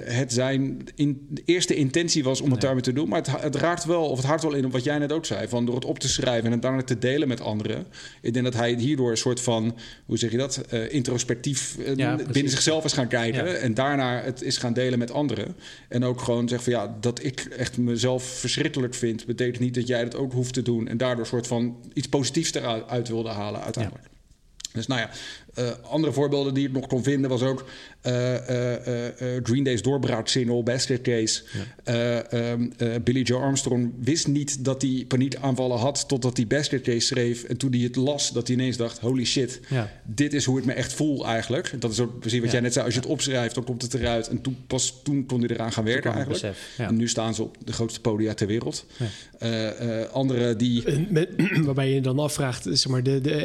het zijn in, de eerste intentie was om nee. het daarmee te doen, maar het, het, raakt wel, of het hart wel in op wat jij net ook zei, van door het op te schrijven en het daarna te delen met anderen. Ik denk dat hij hierdoor een soort van, hoe zeg je dat, introspectief ja, binnen zichzelf is gaan kijken ja. en daarna het is gaan delen met anderen. En ook gewoon zeggen van ja, dat ik echt mezelf verschrikkelijk vind, betekent niet dat jij dat ook hoeft te doen en daardoor een soort van iets positiefs eruit uit wilde halen uiteindelijk. Ja. Dus nou ja, uh, andere voorbeelden die ik nog kon vinden was ook Green Day's doorbraaksingle, Basket Case. Ja. Um, Billy Joe Armstrong wist niet dat hij paniekaanvallen had totdat hij Basket Case schreef. En toen hij het las, dat hij ineens dacht, holy shit, ja. dit is hoe ik me echt voel eigenlijk. Dat is ook precies wat ja. jij net zei, als je het opschrijft, dan komt het eruit. En toen, pas toen kon hij eraan gaan werken eigenlijk. Besef, en nu staan ze op de grootste podia ter wereld. andere die... Met, waarbij je dan afvraagt, zeg maar, de, de,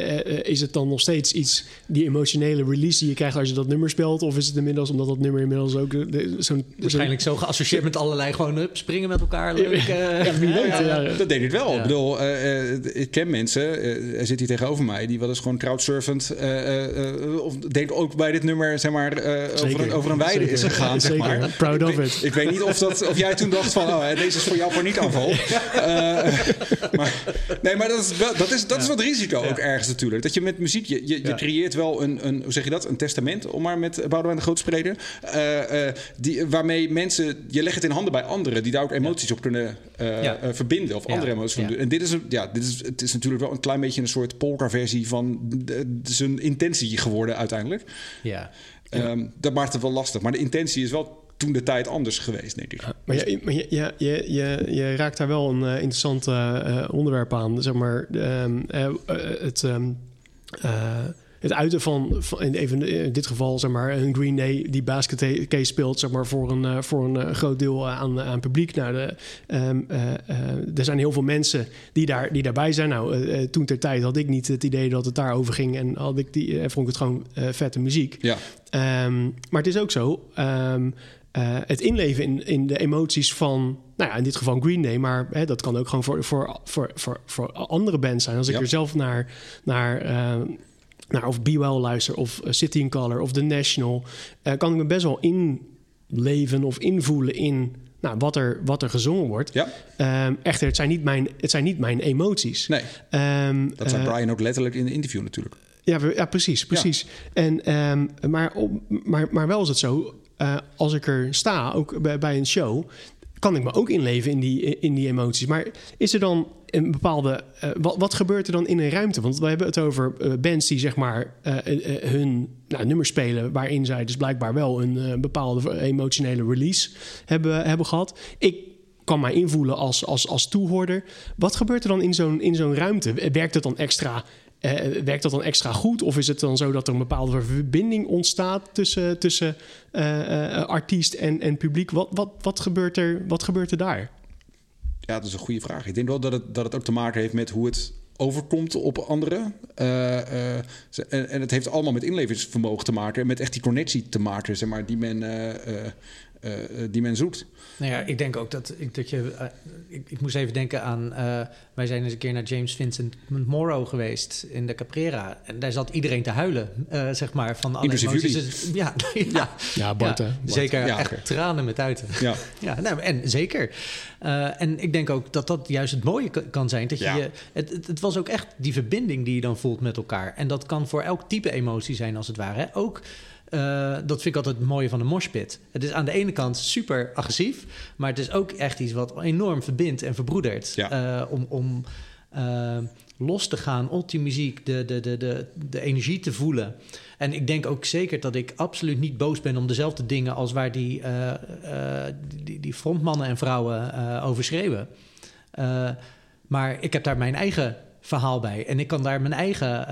is het dan nog steeds iets... die emotionele release die je krijgt als je dat nummer speelt? Of is het inmiddels, omdat dat nummer inmiddels ook zo'n... Waarschijnlijk zo geassocieerd met allerlei gewoon up, springen met elkaar. Leuk, uh, ja, wie weet, ja, ja. Dat deed het wel. Ik bedoel, uh, ik ken mensen, uh, er zit hier tegenover mij, die wel eens gewoon crowdsurfend... of denkt ook bij dit nummer, zeg maar, over, een, over een weide Zeker. is gegaan, zeg maar. Proud ik of weet, it. Ik weet niet of, dat, of jij toen dacht van, oh, deze is voor jou paniekaanval. maar, nee, maar dat is, dat is, dat is wat risico ook ergens natuurlijk. Dat je met muziek, je, je, je creëert wel een, een, hoe zeg je dat, een testament, om maar met Boudewijn de Groot te spreken. Uh, uh, die, waarmee mensen, je legt het in handen bij anderen die daar ook emoties ja. op kunnen ja. verbinden of andere emoties van doen. En dit is, een, ja, dit is, het is natuurlijk wel een klein beetje een soort polka-versie van zijn intentie geworden uiteindelijk. Ja. Ehm, dat maakt het wel lastig. Maar de intentie is wel toen de tijd anders geweest, denk ik. maar je, maar je, je, je, je, raakt daar wel een uh, interessant uh, onderwerp aan. Zeg maar, um, het... Um, het uiten van, van even in dit geval zeg maar een Green Day die basket case speelt zeg maar voor een, uh, voor een uh, groot deel aan, aan publiek. Nou, de, um, uh, er zijn heel veel mensen die, daar, die daarbij zijn. Nou, toen ter tijd had ik niet het idee dat het daarover ging en had ik die, vond ik het gewoon vette muziek. Ja. Um, maar het is ook zo. Um, uh, het inleven in, in de emoties van, nou ja, in dit geval Green Day, maar hè, dat kan ook gewoon voor, voor, voor, voor, voor andere bands zijn. Als ik Ja. er zelf naar, naar, uh, naar of Be Well luister, of uh, City in Color, of The National, uh, kan ik me best wel inleven of invoelen in nou, wat, er, wat er gezongen wordt. Ja. Um, echter, het zijn niet mijn, het zijn niet mijn emoties. Nee, Um, dat zei uh, Brian ook letterlijk in de interview natuurlijk. ja, ja, precies, precies. En, ehm, maar, op, maar, maar wel is het zo, eh, als ik er sta, ook bij, bij een show, kan ik me ook inleven in die, in die emoties. Maar is er dan bepaalde. eh, wat, wat gebeurt er dan in een ruimte? Want we hebben het over eh, bands die zeg maar eh, hun nou, nummers spelen, waarin zij dus blijkbaar wel een bepaalde emotionele release hebben, hebben gehad. Ik kan mij invoelen als, als, als toehoorder. Wat gebeurt er dan in zo'n, in zo'n ruimte? Werkt het dan extra? werkt dat dan extra goed? Of is het dan zo dat er een bepaalde verbinding ontstaat tussen, tussen artiest en, en publiek? Wat, wat, wat, gebeurt er, wat gebeurt er daar? Ja, dat is een goede vraag. Ik denk wel dat het, dat het ook te maken heeft met hoe het overkomt op anderen. Uh, uh, en, en, het heeft allemaal met inlevingsvermogen te maken... met echt die connectie te maken, zeg maar, die men, uh, die men zoekt. Nou ja, ik denk ook dat, ik, dat je... Uh, ik, ik, moest even denken aan... Uh, wij zijn eens een keer naar James Vincent Morrow geweest in de Caprera. En daar zat iedereen te huilen, uh, zeg maar. Van alle Inclusief emoties. jullie. Ja, ja, ja, Bart, ja, Bart. Zeker, Ja, echt tranen met uiten. Ja, ja nou, en zeker. Uh, en ik denk ook dat dat juist het mooie kan zijn. Dat je, Ja. je het, het, het was ook echt die verbinding die je dan voelt met elkaar. En dat kan voor elk type emotie zijn, als het ware. Ook... Uh, dat vind ik altijd het mooie van de moshpit. Het is aan de ene kant super agressief, maar het is ook echt iets wat enorm verbindt en verbroedert. Ja. Uh, om om uh, los te gaan op die muziek, de, de, de, de, de energie te voelen. En ik denk ook zeker dat ik absoluut niet boos ben om dezelfde dingen als waar die, die, die, frontmannen en vrouwen over schreeuwen. Maar ik heb daar mijn eigen verhaal bij en ik kan daar mijn eigen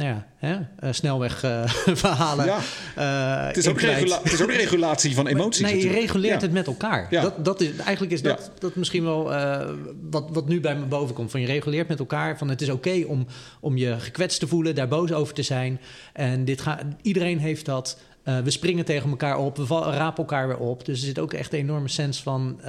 nou ja, hè, uh, snelweg uh, verhalen. Ja. Uh, het, is ook het is ook regulatie van emoties. Nee, je reguleert ja. het met elkaar. Ja. Dat, dat is, eigenlijk is dat, dat misschien wel wat, wat nu bij me boven komt. Van je reguleert met elkaar. Van het is oké okay om, om je gekwetst te voelen, daar boos over te zijn. En dit ga, iedereen heeft dat. We springen tegen elkaar op, we rapen elkaar weer op. Dus er zit ook echt een enorme sens van.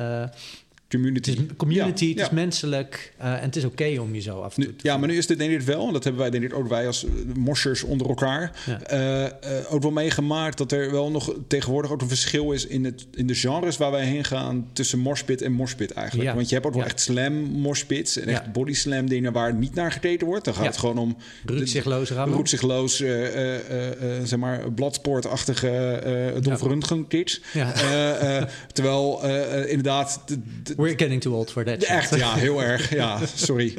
Community. Het is community, Ja, het is menselijk uh, en het is oké okay om je zo af en toe nu, Ja, maar nu is dit denk ik het wel, en dat hebben wij denk ik ook wij als uh, moshers onder elkaar ja. uh, ook wel meegemaakt dat er wel nog tegenwoordig ook een verschil is in, het, in de genres waar wij heen gaan tussen moshpit en moshpit eigenlijk. Want je hebt ook wel echt slam moshpits en echt body slam dingen waar niet naar gekeken wordt. Dan gaat het gewoon om Rukzichtloos rammen. Rukzichtloos, uh, zeg maar bladsportachtige uh, kids. terwijl inderdaad... We're getting too old for that. Echt, ja, heel erg. Ja, sorry.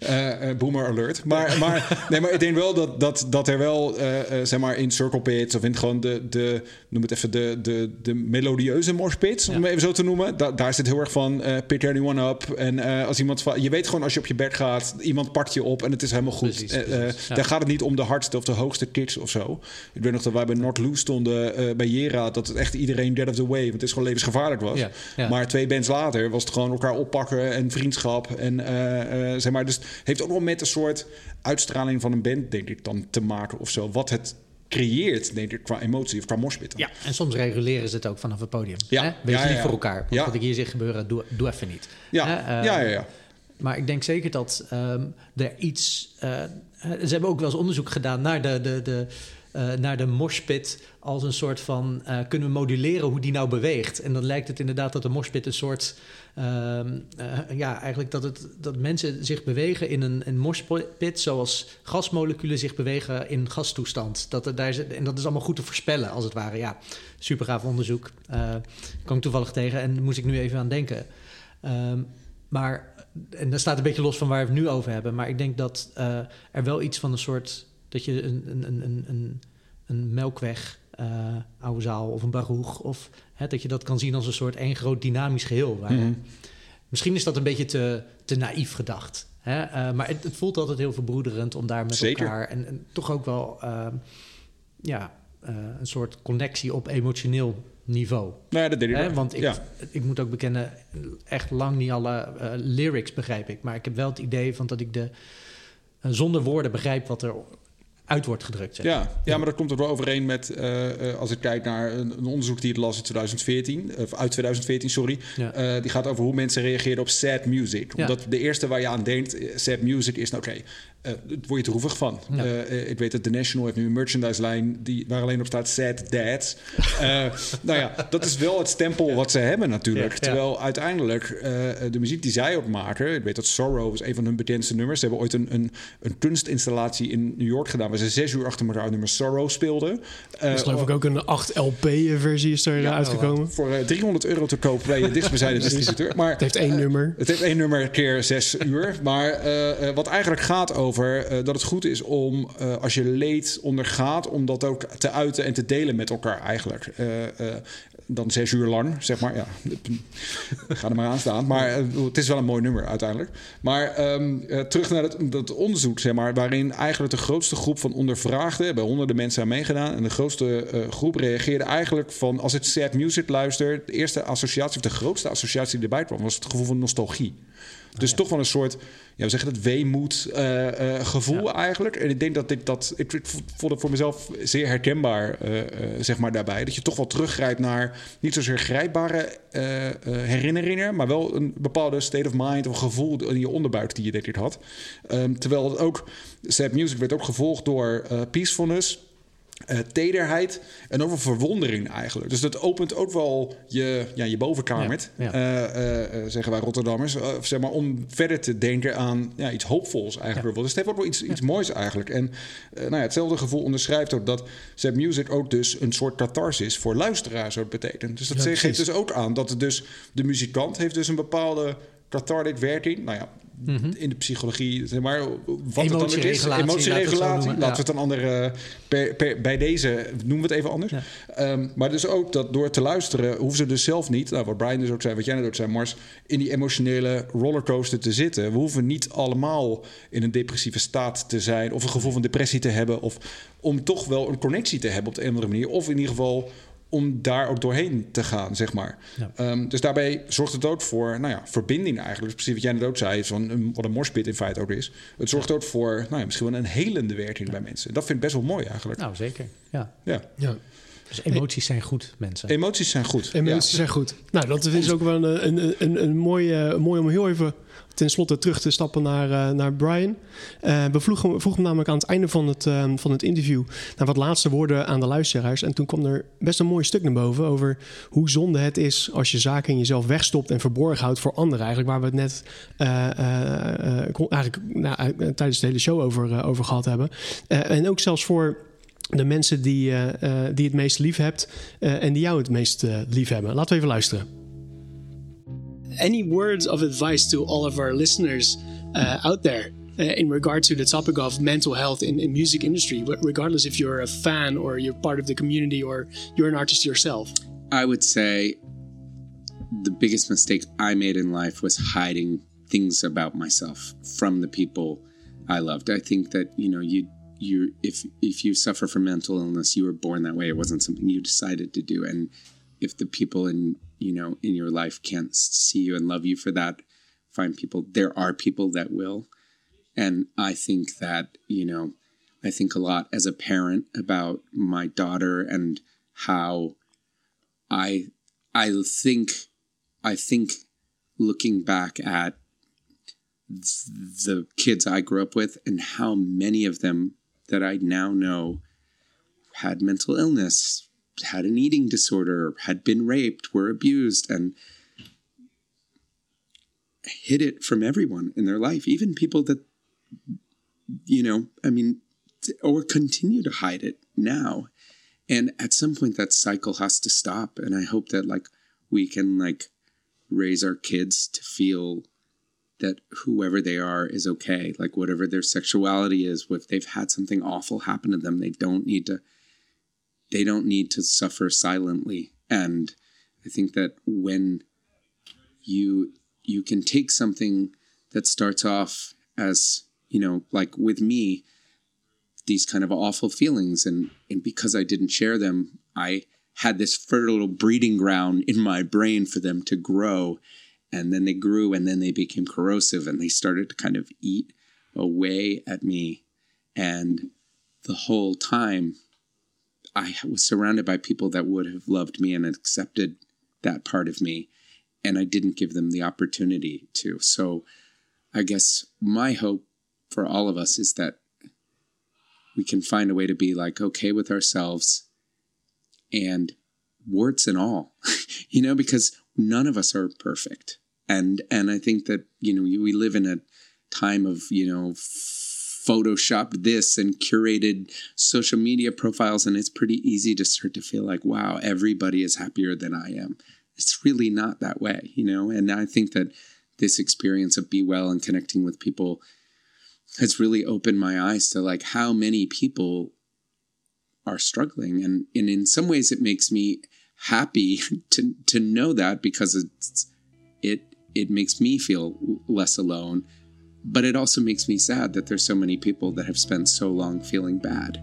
Uh, uh, boomer alert. Maar, maar, nee, maar ik denk wel dat, dat, dat er wel, uh, zeg maar, in circle pits of in gewoon de, de noem het even, de, de, de melodieuze morspits, ja. om even zo te noemen. Da, daar zit heel erg van pick anyone up. En als iemand van, je weet gewoon als je op je bed gaat, iemand pakt je op en het is helemaal goed. Precies, precies, ja. Daar gaat het niet om de hardste of de hoogste kicks of zo. Ik weet nog dat wij bij North Loose stonden bij Jera, dat het echt iedereen dead of the way, want het is gewoon levensgevaarlijk was. Ja. Maar twee bands later was het gewoon elkaar oppakken en vriendschap. En uh, uh, zeg maar, dus heeft ook wel met een soort uitstraling van een band, denk ik, dan te maken of zo. Wat het creëert, denk ik, qua emotie of qua moshpit. Ja, en soms reguleren ze het ook vanaf het podium. Ja. Hè? Wees ja, ja, lief ja. voor elkaar. Want Ja. wat ik hier zie gebeuren, doe, doe even niet. Ja. Hè? Uh, ja, ja, ja. Maar ik denk zeker dat um, er iets... Uh, ze hebben ook wel eens onderzoek gedaan naar de... de, de uh, naar de moshpit als een soort van... Uh, kunnen we moduleren hoe die nou beweegt. En dan lijkt het inderdaad dat de moshpit een soort... Uh, ja, eigenlijk dat, het, dat mensen zich bewegen in een, een moshpit... zoals gasmoleculen zich bewegen in gastoestand. Dat er daar, en dat is allemaal goed te voorspellen, als het ware. Ja, super gaaf onderzoek. Kwam ik toevallig tegen en moest ik nu even aan denken. Um, maar, en dat staat een beetje los van waar we het nu over hebben... maar ik denk dat er wel iets van een soort... dat je een, een, een, een, een melkweg uh, oude zaal of een baroeg. Of hè, dat je dat kan zien als een soort één groot dynamisch geheel. Waar, Mhm. Misschien is dat een beetje te, te naïef gedacht. Hè? Uh, maar het, het, voelt altijd heel verbroederend om daar met Zeker. elkaar... En, en, toch ook wel uh, ja, een soort connectie op emotioneel niveau. Nou ja, dat deed? Want ik, ja. ik moet ook bekennen, echt lang niet alle uh, lyrics begrijp ik. Maar ik heb wel het idee van dat ik de, uh, zonder woorden begrijp wat er uit wordt gedrukt. Zeg. Ja, ja, maar dat komt er wel overeen met, uh, als ik kijk naar een, een, onderzoek die het las in 2014, of uit 2014, sorry. Ja. die gaat over hoe mensen reageerden op sad music. Ja. Omdat de eerste waar je aan denkt, sad music, is nou oké, okay, word je droevig van. Ja. ik weet dat The National heeft nu een merchandise lijn die, waar alleen op staat sad dads. nou ja, dat is wel het stempel wat ze hebben natuurlijk. Terwijl uiteindelijk de muziek die zij ook maken, ik weet dat Sorrow is een van hun bekendste nummers. Ze hebben ooit een, een, een kunstinstallatie in New York gedaan waar ze zes uur achter elkaar nummer Sorrow speelden. Uh, dus geloof ik ook een 8 LP-versie is er ja, uitgekomen. Voor uh, 300 euro te koop bij dichtstbijzijde distributeur. Maar, het heeft één nummer. Het heeft één nummer keer zes uur. Maar eh, wat eigenlijk gaat over eh, dat het goed is om, eh, als je leed ondergaat, om dat ook te uiten en te delen met elkaar eigenlijk eh, dan zes uur lang, zeg maar. Ja, ga er maar aan staan. Maar het is wel een mooi nummer uiteindelijk. Maar uh, terug naar het, dat onderzoek, zeg maar, waarin eigenlijk de grootste groep van ondervraagden, bij honderden mensen aan meegedaan, en de grootste groep reageerde eigenlijk van, als het sad music luistert, de eerste associatie, of de grootste associatie die erbij kwam, was het gevoel van nostalgie. Dus toch wel een soort, ja, we zeggen het, weemoed uh, uh, gevoel ja. eigenlijk. En ik denk dat ik dat, ik vond het voor mezelf zeer herkenbaar, uh, zeg maar, daarbij. Dat je toch wel teruggrijpt naar niet zozeer grijpbare herinneringen, maar wel een bepaalde state of mind of gevoel in je onderbuik die je denk ik had. Um, terwijl het ook, sad music werd ook gevolgd door peacefulness. Uh, tederheid en over verwondering eigenlijk. Dus dat opent ook wel je, ja, je bovenkamer, ja, ja. uh, uh, zeggen wij Rotterdammers, zeg maar, om verder te denken aan ja, iets hoopvols eigenlijk. Ja. Dus het heeft ook wel iets, iets moois eigenlijk. En nou ja, hetzelfde gevoel onderschrijft ook dat sad music ook dus een soort catharsis voor luisteraars zou betekent. Dus dat geeft dus ook aan dat het dus de muzikant heeft dus een bepaalde cathartic werking. Nou ja, Mm -hmm. in de psychologie, zeg maar, wat het dan ook is. Emotieregulatie. Laten we het dan andere, per, per, bij deze noemen we het even anders. Ja. Um, maar dus ook dat door te luisteren, hoeven ze dus zelf niet, nou, wat Brian dus ook zei, wat jij net ook zei, Mars, in die emotionele rollercoaster te zitten. We hoeven niet allemaal in een depressieve staat te zijn, of een gevoel van depressie te hebben, of om toch wel een connectie te hebben op de een of andere manier. Of in ieder geval om daar ook doorheen te gaan, zeg maar. Ja. Um, dus daarbij zorgt het ook voor, nou ja, verbinding eigenlijk. Dus precies wat jij net ook zei, van een, wat een morspit in feite ook is. Het zorgt ja. ook voor, nou ja, misschien wel een helende werking ja. bij mensen. Dat vind ik best wel mooi eigenlijk. Nou, zeker. Ja. ja. ja. Dus emoties zijn goed, mensen. Emoties zijn goed. Emoties zijn goed. Nou, dat is ook wel een, een, een, een mooi, mooi om heel even ten slotte terug te stappen naar, uh, naar Brian. Uh, we vroegen, vroegen hem namelijk aan het einde van het, uh, van het interview naar wat laatste woorden aan de luisteraars. En toen kwam er best een mooi stuk naar boven over hoe zonde het is als je zaken in jezelf wegstopt en verborgen houdt voor anderen. Eigenlijk waar we het net eigenlijk, nou, tijdens de hele show over, over gehad hebben. en ook zelfs voor de mensen die, uh, uh, die het meest lief hebt uh, en die jou het meest lief hebben. Laten we even luisteren. Any words of advice to all of our listeners out there in regard to the topic of mental health in the music industry, regardless if you're a fan or you're part of the community or you're an artist yourself? I would say the biggest mistake I made in life was hiding things about myself from the people I loved. I think that, you know, you you if if you suffer from mental illness you were born that way. It wasn't something you decided to do. And if the people in you know in your life can't see you and love you for that find people. There are people that will. And i think that you know i think a lot as a parent about my daughter and how i i think i think looking back at the kids I grew up with and how many of them that I now know had mental illness, had an eating disorder, had been raped, were abused, and hid it from everyone in their life, even people that, you know, I mean, or continue to hide it now. And at some point, that cycle has to stop. And I hope that, like, we can, like, raise our kids to feel that whoever they are is okay. Like whatever their sexuality is, if they've had something awful happen to them, they don't need to they don't need to suffer silently. And I think that when you you can take something that starts off as you know like with me these kind of awful feelings and and because I didn't share them I had this fertile breeding ground in my brain for them to grow and then they grew and then they became corrosive and they started to kind of eat away at me and the whole time I was surrounded by people that would have loved me and accepted that part of me and I didn't give them the opportunity to. So I guess my hope for all of us is that we can find a way to be like okay with ourselves and warts and all, you know, because none of us are perfect. And and I think that, you know, we live in a time of, you know, photoshopped this and curated social media profiles and it's pretty easy to start to feel like wow everybody is happier than i am it's really not that way, you know? And I think that this experience of Be Well and connecting with people has really opened my eyes to like how many people are struggling. And, and in some ways it makes me happy to, to know that because it's, it, it makes me feel less alone. But it also makes me sad that there's so many people that have spent so long feeling bad.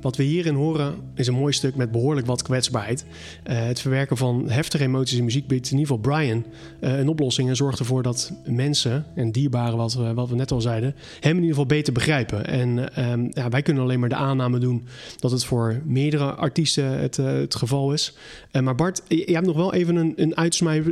Wat we hierin horen is een mooi stuk met behoorlijk wat kwetsbaarheid. Uh, het verwerken van heftige emoties in muziek biedt in ieder geval Brian uh, een oplossing en zorgt ervoor dat mensen en dierbaren, wat we, net al zeiden, hem in ieder geval beter begrijpen. En um, ja, wij kunnen alleen maar de aanname doen dat het voor meerdere artiesten het, uh, het geval is. maar Bart, je, hebt nog wel even een, een,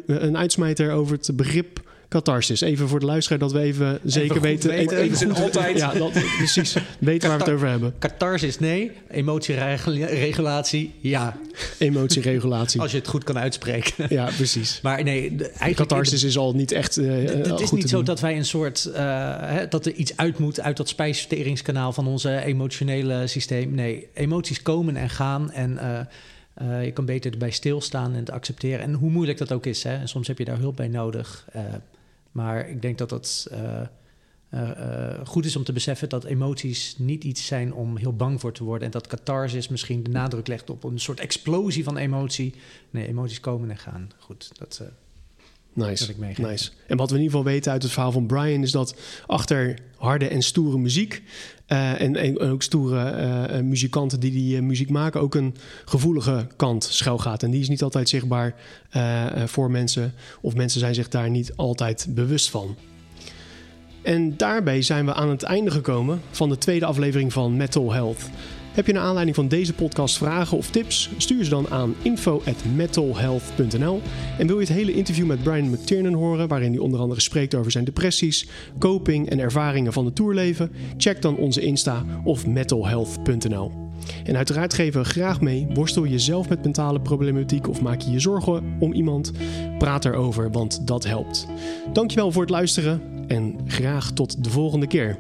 een uitsmijter over het begrip catharsis. Even voor de luisteraar dat we even zeker weten. weten. Even, altijd. Ja, dat, precies. Weten waar we het over hebben. Catharsis nee. Emotieregulatie ja. Emotieregulatie. Als je het goed kan uitspreken. Ja, precies. Maar nee, eigenlijk... Catharsis is al niet echt uh, Het is niet zo dat wij een soort... Uh, hè, dat er iets uit moet uit dat spijsverteringskanaal van onze emotionele systeem. Nee, emoties komen en gaan en... Uh, uh, je kan beter erbij stilstaan en het accepteren. En hoe moeilijk dat ook is. Hè? soms heb je daar hulp bij nodig. Uh, maar ik denk dat het uh, goed is om te beseffen dat emoties niet iets zijn om heel bang voor te worden. En dat catharsis misschien de nadruk legt op een soort explosie van emotie. Nee, emoties komen en gaan. Goed, dat. Nice, nice. En wat we in ieder geval weten uit het verhaal van Brian is dat achter harde en stoere muziek uh, en, en, ook stoere uh, muzikanten die die muziek maken ook een gevoelige kant schuil gaat. En die is niet altijd zichtbaar voor mensen of mensen zijn zich daar niet altijd bewust van. En daarbij zijn we aan het einde gekomen van de tweede aflevering van Metal Health. Heb je naar aanleiding van deze podcast vragen of tips? Stuur ze dan aan info@metalhealth.nl. En wil je het hele interview met Brian McTiernan horen, waarin hij onder andere spreekt over zijn depressies, coping en ervaringen van het tourleven? Check dan onze Insta of metalhealth.nl. En uiteraard geven we graag mee. Worstel je zelf met mentale problematiek of maak je je zorgen om iemand? Praat erover, want dat helpt. Dankjewel voor het luisteren en graag tot de volgende keer.